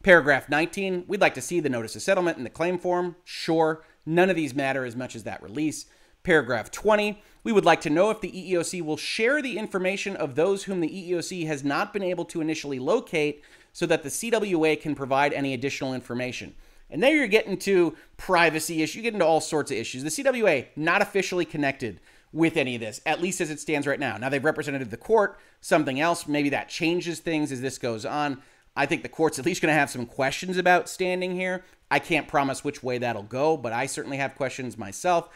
Paragraph 19, we'd like to see the notice of settlement in the claim form. Sure, none of these matter as much as that release. Paragraph 20, we would like to know if the EEOC will share the information of those whom the EEOC has not been able to initially locate so that the CWA can provide any additional information. And there you're getting to privacy issues. You get into all sorts of issues. The CWA not officially connected with any of this, at least as it stands right now. Now they've represented the court, something else. Maybe that changes things as this goes on. I think the court's at least going to have some questions about standing here. I can't promise which way that'll go, but I certainly have questions myself.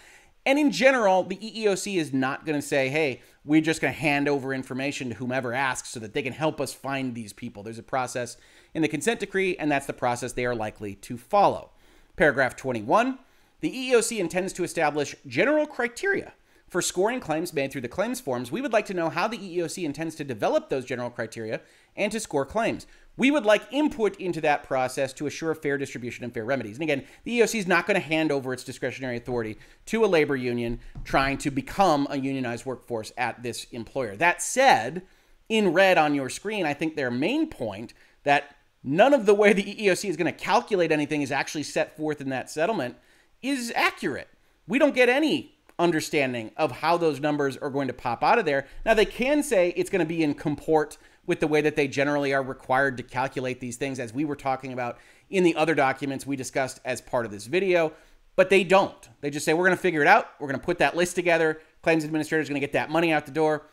And in general, the EEOC is not going to say, hey, we're just going to hand over information to whomever asks so that they can help us find these people. There's a process in the consent decree, and that's the process they are likely to follow. Paragraph 21 The EEOC intends to establish general criteria for scoring claims made through the claims forms. We would like to know how the EEOC intends to develop those general criteria and to score claims. We would like input into that process to assure fair distribution and fair remedies. And again, the EOC is not going to hand over its discretionary authority to a labor union trying to become a unionized workforce at this employer. That said, in red on your screen, I think their main point that none of the way the EEOC is going to calculate anything is actually set forth in that settlement is accurate. We don't get any understanding of how those numbers are going to pop out of there. Now, they can say it's going to be in comport with the way that they generally are required to calculate these things, as we were talking about in the other documents we discussed as part of this video. But they don't. They just say, we're going to figure it out. We're going to put that list together. Claims administrator is going to get that money out the door.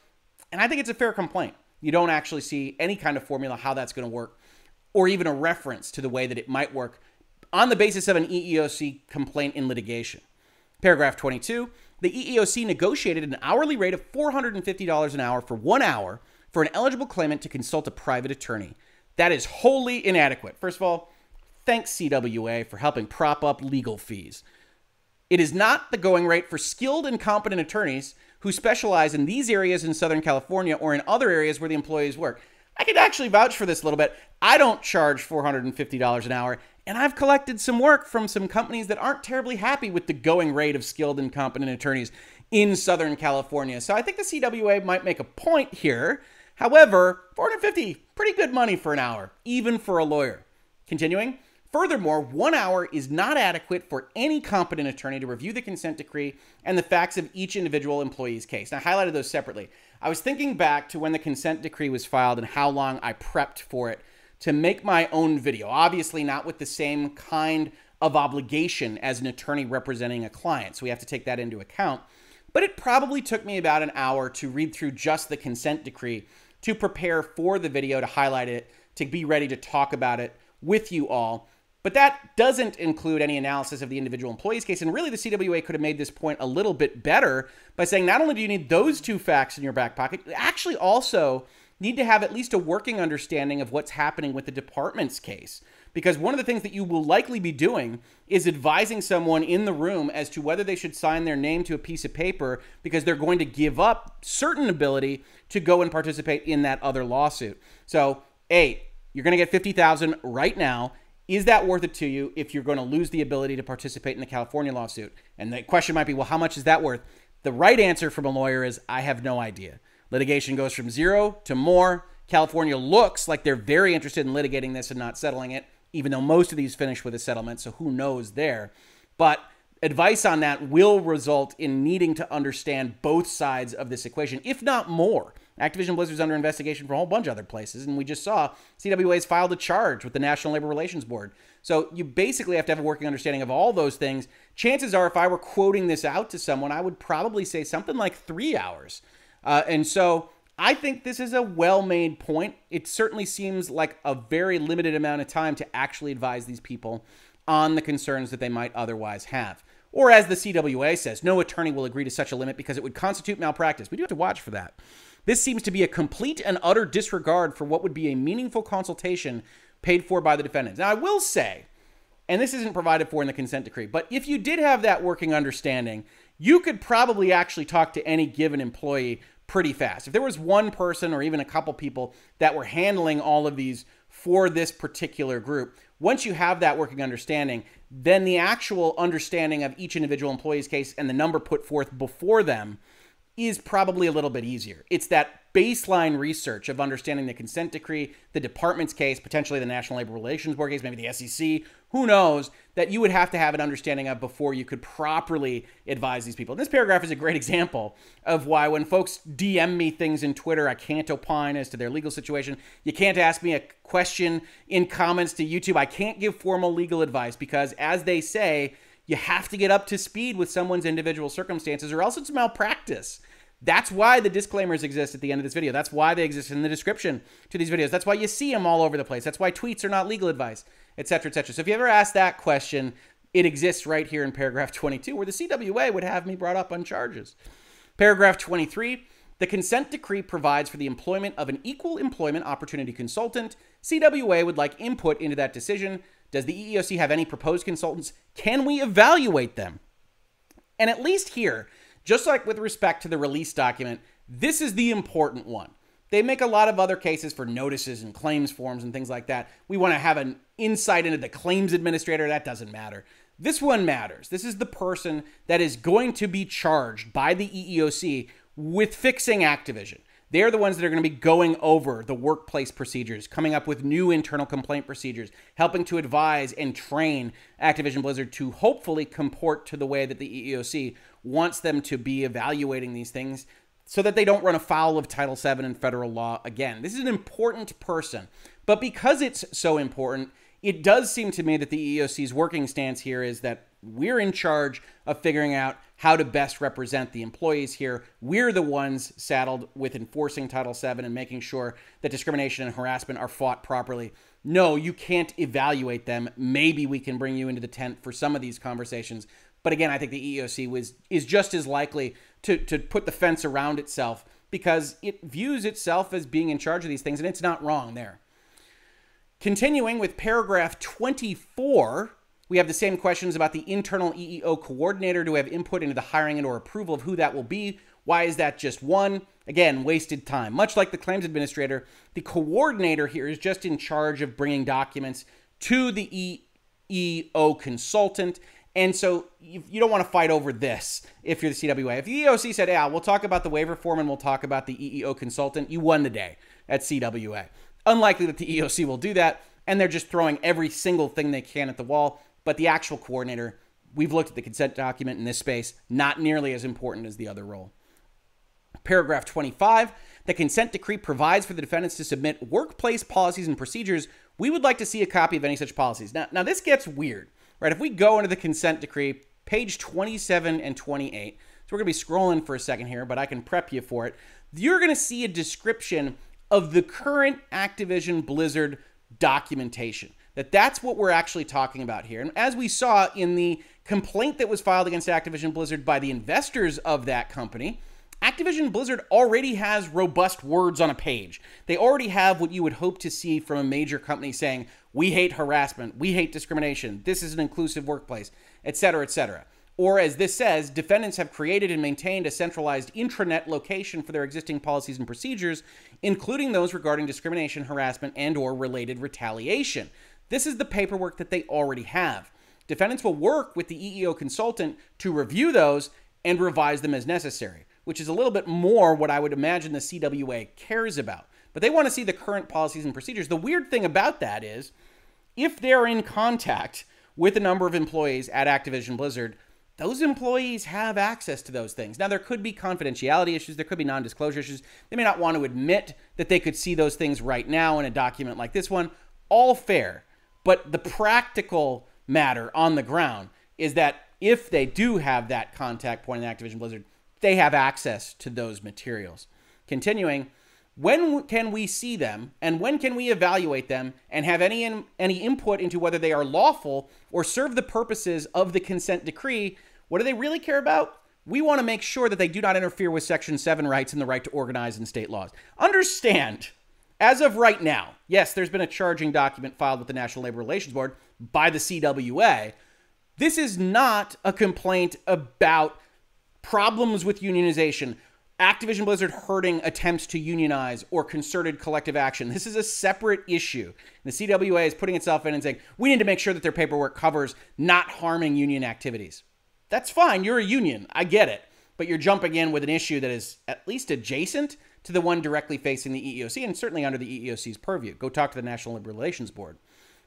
And I think it's a fair complaint. You don't actually see any kind of formula how that's going to work or even a reference to the way that it might work on the basis of an EEOC complaint in litigation. Paragraph 22 the EEOC negotiated an hourly rate of $450 an hour for one hour for an eligible claimant to consult a private attorney. That is wholly inadequate. First of all, thanks CWA for helping prop up legal fees. It is not the going rate for skilled and competent attorneys who specialize in these areas in Southern California or in other areas where the employees work. I could actually vouch for this a little bit. I don't charge $450 an hour, and I've collected some work from some companies that aren't terribly happy with the going rate of skilled and competent attorneys in Southern California. So I think the CWA might make a point here. However, 450, pretty good money for an hour, even for a lawyer. Continuing, Furthermore, one hour is not adequate for any competent attorney to review the consent decree and the facts of each individual employee's case. I highlighted those separately. I was thinking back to when the consent decree was filed and how long I prepped for it to make my own video. Obviously, not with the same kind of obligation as an attorney representing a client. So we have to take that into account. But it probably took me about an hour to read through just the consent decree to prepare for the video, to highlight it, to be ready to talk about it with you all. But that doesn't include any analysis of the individual employee's case. And really, the CWA could have made this point a little bit better by saying not only do you need those two facts in your back pocket, you actually also need to have at least a working understanding of what's happening with the department's case. because one of the things that you will likely be doing is advising someone in the room as to whether they should sign their name to a piece of paper because they're going to give up certain ability to go and participate in that other lawsuit. So, A, you're going to get 50,000 right now. Is that worth it to you if you're going to lose the ability to participate in the California lawsuit? And the question might be, well, how much is that worth? The right answer from a lawyer is I have no idea. Litigation goes from zero to more. California looks like they're very interested in litigating this and not settling it, even though most of these finish with a settlement. So who knows there? But advice on that will result in needing to understand both sides of this equation, if not more. Activision Blizzard's under investigation for a whole bunch of other places, and we just saw CWA's filed a charge with the National Labor Relations Board. So you basically have to have a working understanding of all those things. Chances are, if I were quoting this out to someone, I would probably say something like three hours. Uh, and so I think this is a well made point. It certainly seems like a very limited amount of time to actually advise these people on the concerns that they might otherwise have. Or, as the CWA says, no attorney will agree to such a limit because it would constitute malpractice. We do have to watch for that. This seems to be a complete and utter disregard for what would be a meaningful consultation paid for by the defendants. Now, I will say, and this isn't provided for in the consent decree, but if you did have that working understanding, you could probably actually talk to any given employee pretty fast. If there was one person or even a couple people that were handling all of these for this particular group, once you have that working understanding, then the actual understanding of each individual employee's case and the number put forth before them is probably a little bit easier. It's that baseline research of understanding the consent decree, the department's case, potentially the National Labor Relations Board case, maybe the SEC, who knows, that you would have to have an understanding of before you could properly advise these people. And this paragraph is a great example of why when folks DM me things in Twitter, I can't opine as to their legal situation. You can't ask me a question in comments to YouTube. I can't give formal legal advice because, as they say, you have to get up to speed with someone's individual circumstances or else it's malpractice. That's why the disclaimers exist at the end of this video. That's why they exist in the description to these videos. That's why you see them all over the place. That's why tweets are not legal advice, etc., etc. So if you ever ask that question, it exists right here in paragraph 22, where the CWA would have me brought up on charges. Paragraph 23. The consent decree provides for the employment of an equal employment opportunity consultant. CWA would like input into that decision. Does the EEOC have any proposed consultants? Can we evaluate them? And at least here, just like with respect to the release document, this is the important one. They make a lot of other cases for notices and claims forms and things like that. We want to have an insight into the claims administrator. That doesn't matter. This one matters. This is the person that is going to be charged by the EEOC with fixing Activision. They're the ones that are going to be going over the workplace procedures, coming up with new internal complaint procedures, helping to advise and train Activision Blizzard to hopefully comport to the way that the EEOC wants them to be evaluating these things so that they don't run afoul of Title VII and federal law again. This is an important person. But because it's so important, it does seem to me that the EEOC's working stance here is that we're in charge of figuring out how to best represent the employees here. We're the ones saddled with enforcing Title VII and making sure that discrimination and harassment are fought properly. No, you can't evaluate them. Maybe we can bring you into the tent for some of these conversations. But again, I think the EEOC was is just as likely to, to put the fence around itself because it views itself as being in charge of these things, and it's not wrong there. Continuing with paragraph 24, we have the same questions about the internal EEO coordinator. Do we have input into the hiring and or approval of who that will be? Why is that just one? Again, wasted time. Much like the claims administrator, the coordinator here is just in charge of bringing documents to the EEO consultant. And so you, don't want to fight over this if you're the CWA. If the EEOC said, yeah, we'll talk about the waiver form and we'll talk about the EEO consultant, you won the day at CWA. Unlikely that the EOC will do that, and they're just throwing every single thing they can at the wall. But the actual coordinator, we've looked at the consent document in this space, not nearly as important as the other role. Paragraph 25 the consent decree provides for the defendants to submit workplace policies and procedures. We would like to see a copy of any such policies. Now, now this gets weird, right? If we go into the consent decree, page 27 and 28, so we're going to be scrolling for a second here, but I can prep you for it. You're going to see a description of the current Activision Blizzard documentation. That that's what we're actually talking about here. And as we saw in the complaint that was filed against Activision Blizzard by the investors of that company, Activision Blizzard already has robust words on a page. They already have what you would hope to see from a major company saying, we hate harassment, we hate discrimination, this is an inclusive workplace, etc., etc. Or as this says, defendants have created and maintained a centralized intranet location for their existing policies and procedures, including those regarding discrimination, harassment, and or related retaliation. This is the paperwork that they already have. Defendants will work with the EEO consultant to review those and revise them as necessary which is a little bit more what I would imagine the CWA cares about. But they want to see the current policies and procedures. The weird thing about that is if they're in contact with a number of employees at Activision Blizzard, those employees have access to those things. Now, there could be confidentiality issues, there could be non disclosure issues. They may not want to admit that they could see those things right now in a document like this one. All fair. But the practical matter on the ground is that if they do have that contact point in Activision Blizzard, they have access to those materials. Continuing, when can we see them and when can we evaluate them and have any in, any input into whether they are lawful or serve the purposes of the consent decree? What do they really care about? We want to make sure that they do not interfere with Section 7 rights and the right to organize in state laws. Understand, as of right now, yes, there's been a charging document filed with the National Labor Relations Board by the CWA. This is not a complaint about problems with unionization, Activision Blizzard hurting attempts to unionize or concerted collective action. This is a separate issue. The CWA is putting itself in and saying, we need to make sure that their paperwork covers not harming union activities. That's fine. You're a union. I get it. But you're jumping in with an issue that is at least adjacent to the one directly facing the EEOC and certainly under the EEOC's purview. Go talk to the National Labor Relations Board.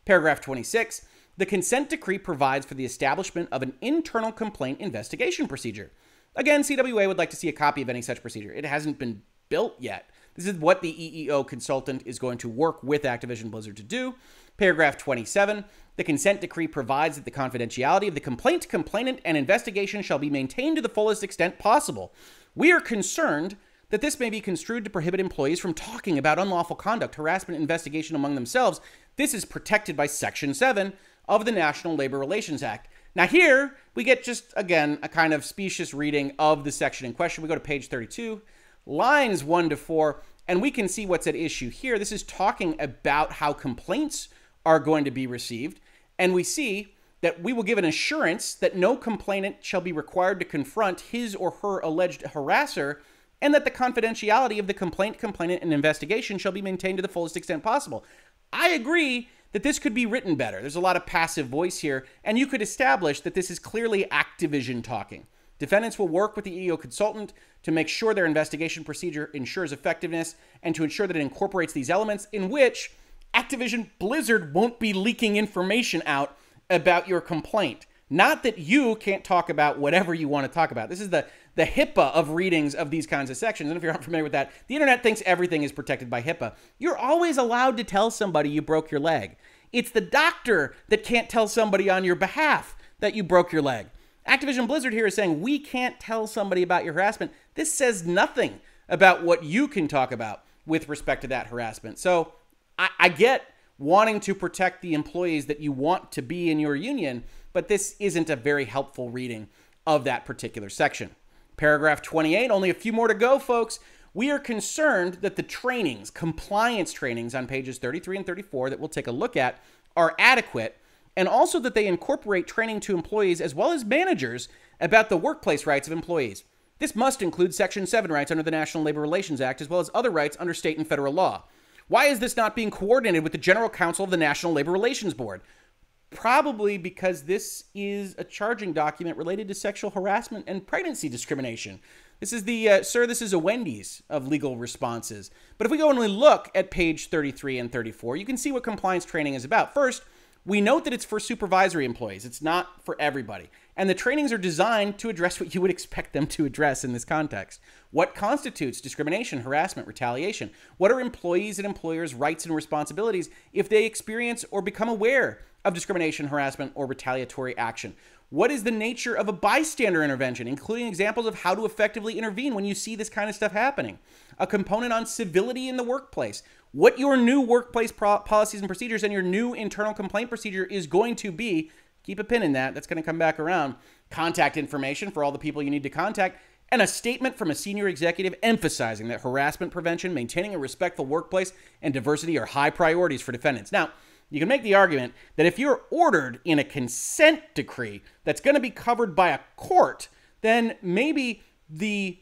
Paragraph 26 The consent decree provides for the establishment of an internal complaint investigation procedure. Again, CWA would like to see a copy of any such procedure. It hasn't been built yet. This is what the EEO consultant is going to work with Activision Blizzard to do. Paragraph 27 The consent decree provides that the confidentiality of the complaint, complainant, and investigation shall be maintained to the fullest extent possible. We are concerned that this may be construed to prohibit employees from talking about unlawful conduct, harassment, investigation among themselves. This is protected by Section 7 of the National Labor Relations Act. Now, here we get just, again, a kind of specious reading of the section in question. We go to page 32, lines 1 to 4, and we can see what's at issue here. This is talking about how complaints are going to be received. And we see that we will give an assurance that no complainant shall be required to confront his or her alleged harasser, and that the confidentiality of the complaint, complainant, and investigation shall be maintained to the fullest extent possible. I agree that this could be written better. There's a lot of passive voice here, and you could establish that this is clearly Activision talking. Defendants will work with the EEO consultant to make sure their investigation procedure ensures effectiveness and to ensure that it incorporates these elements in which Activision Blizzard won't be leaking information out about your complaint. Not that you can't talk about whatever you want to talk about. This is the the HIPAA of readings of these kinds of sections. And if you're not familiar with that, the internet thinks everything is protected by HIPAA. You're always allowed to tell somebody you broke your leg. It's the doctor that can't tell somebody on your behalf that you broke your leg. Activision Blizzard here is saying we can't tell somebody about your harassment. This says nothing about what you can talk about with respect to that harassment. So I, I get wanting to protect the employees that you want to be in your union, but this isn't a very helpful reading of that particular section. Paragraph 28, only a few more to go, folks. We are concerned that the trainings, compliance trainings on pages 33 and 34 that we'll take a look at, are adequate, and also that they incorporate training to employees as well as managers about the workplace rights of employees. This must include Section 7 rights under the National Labor Relations Act as well as other rights under state and federal law. Why is this not being coordinated with the General Counsel of the National Labor Relations Board? Probably because this is a charging document related to sexual harassment and pregnancy discrimination. This is the, uh, sir, this is a Wendy's of legal responses. But if we go and we look at page 33 and 34, you can see what compliance training is about. First, we note that it's for supervisory employees, it's not for everybody. And the trainings are designed to address what you would expect them to address in this context. What constitutes discrimination, harassment, retaliation? What are employees' and employers' rights and responsibilities if they experience or become aware of discrimination, harassment, or retaliatory action. What is the nature of a bystander intervention, including examples of how to effectively intervene when you see this kind of stuff happening? A component on civility in the workplace. What your new workplace pro- policies and procedures and your new internal complaint procedure is going to be. Keep a pin in that. That's going to come back around. Contact information for all the people you need to contact and a statement from a senior executive emphasizing that harassment prevention, maintaining a respectful workplace, and diversity are high priorities for defendants. Now, you can make the argument that if you're ordered in a consent decree that's going to be covered by a court, then maybe the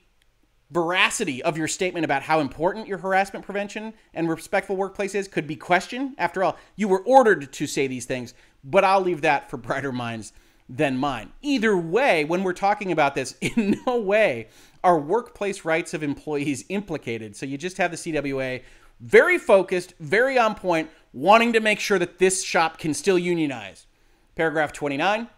veracity of your statement about how important your harassment prevention and respectful workplace is could be questioned. After all, you were ordered to say these things, but I'll leave that for brighter minds than mine. Either way, when we're talking about this, (laughs) in no way are workplace rights of employees implicated. So you just have the CWA very focused, very on point, wanting to make sure that this shop can still unionize. Paragraph 29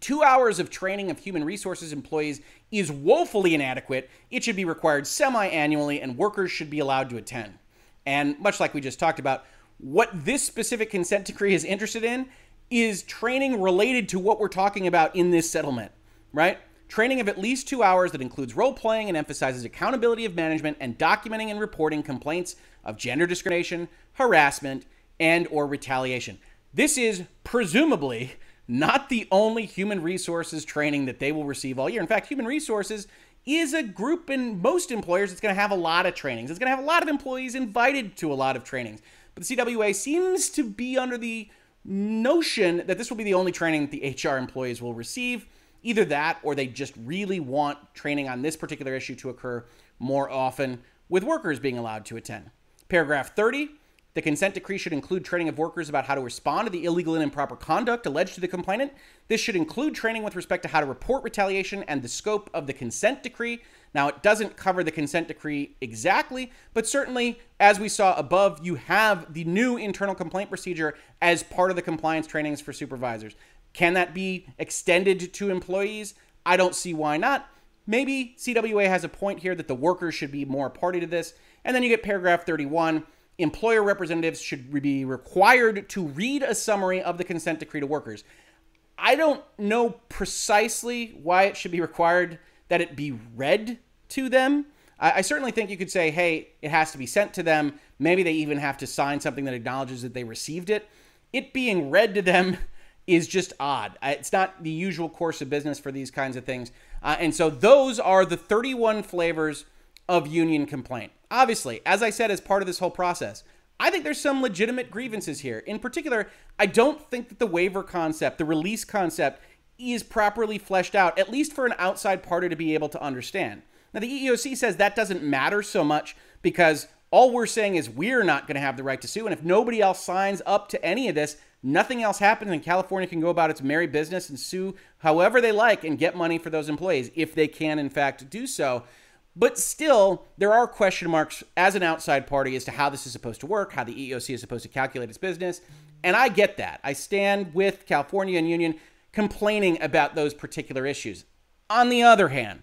Two hours of training of human resources employees is woefully inadequate. It should be required semi annually, and workers should be allowed to attend. And much like we just talked about, what this specific consent decree is interested in is training related to what we're talking about in this settlement, right? Training of at least two hours that includes role playing and emphasizes accountability of management and documenting and reporting complaints of gender discrimination, harassment, and or retaliation. This is presumably not the only human resources training that they will receive all year. In fact, human resources is a group in most employers that's going to have a lot of trainings. It's going to have a lot of employees invited to a lot of trainings. But the CWA seems to be under the notion that this will be the only training that the HR employees will receive. Either that or they just really want training on this particular issue to occur more often, with workers being allowed to attend. Paragraph 30 the consent decree should include training of workers about how to respond to the illegal and improper conduct alleged to the complainant. This should include training with respect to how to report retaliation and the scope of the consent decree. Now, it doesn't cover the consent decree exactly, but certainly, as we saw above, you have the new internal complaint procedure as part of the compliance trainings for supervisors. Can that be extended to employees? I don't see why not. Maybe CWA has a point here that the workers should be more party to this. And then you get paragraph 31 employer representatives should be required to read a summary of the consent decree to workers. I don't know precisely why it should be required that it be read to them. I, certainly think you could say, hey, it has to be sent to them. Maybe they even have to sign something that acknowledges that they received it. It being read to them (laughs) is just odd. It's not the usual course of business for these kinds of things. Uh, and so those are the 31 flavors of union complaint. Obviously, as I said, as part of this whole process, I think there's some legitimate grievances here. In particular, I don't think that the waiver concept, the release concept, is properly fleshed out, at least for an outside party to be able to understand. Now, the EEOC says that doesn't matter so much because all we're saying is we're not going to have the right to sue. And if nobody else signs up to any of this, nothing else happens, and California can go about its merry business and sue however they like and get money for those employees if they can, in fact, do so. But still, there are question marks as an outside party as to how this is supposed to work, how the EEOC is supposed to calculate its business. And I get that. I stand with California and Union complaining about those particular issues. On the other hand,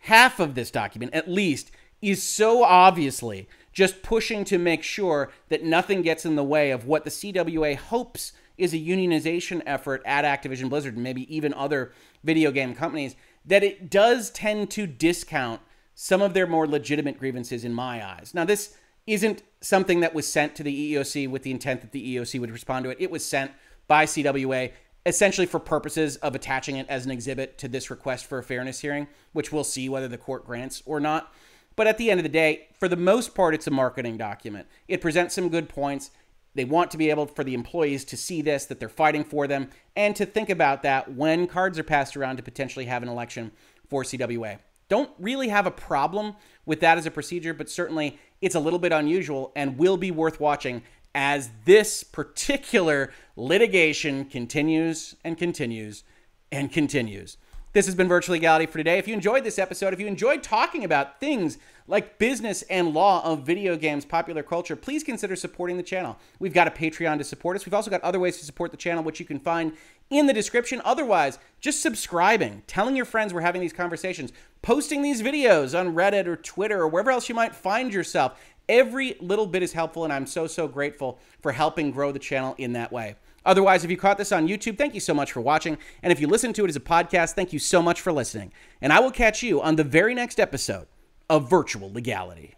half of this document, at least, is so obviously just pushing to make sure that nothing gets in the way of what the CWA hopes is a unionization effort at Activision Blizzard and maybe even other video game companies, that it does tend to discount some of their more legitimate grievances in my eyes. Now, this isn't something that was sent to the EEOC with the intent that the EEOC would respond to it. It was sent by CWA essentially for purposes of attaching it as an exhibit to this request for a fairness hearing, which we'll see whether the court grants or not. But at the end of the day, for the most part, it's a marketing document. It presents some good points. They want to be able for the employees to see this, that they're fighting for them, and to think about that when cards are passed around to potentially have an election for CWA. Don't really have a problem with that as a procedure, but certainly it's a little bit unusual and will be worth watching as this particular litigation continues and continues and continues. This has been Virtual Legality for today. If you enjoyed this episode, if you enjoyed talking about things like business and law of video games, popular culture, please consider supporting the channel. We've got a Patreon to support us. We've also got other ways to support the channel, which you can find in the description. Otherwise, just subscribing, telling your friends we're having these conversations, posting these videos on Reddit or Twitter or wherever else you might find yourself. Every little bit is helpful, and I'm so, so grateful for helping grow the channel in that way. Otherwise, if you caught this on YouTube, thank you so much for watching. And if you listen to it as a podcast, thank you so much for listening. And I will catch you on the very next episode of Virtual Legality.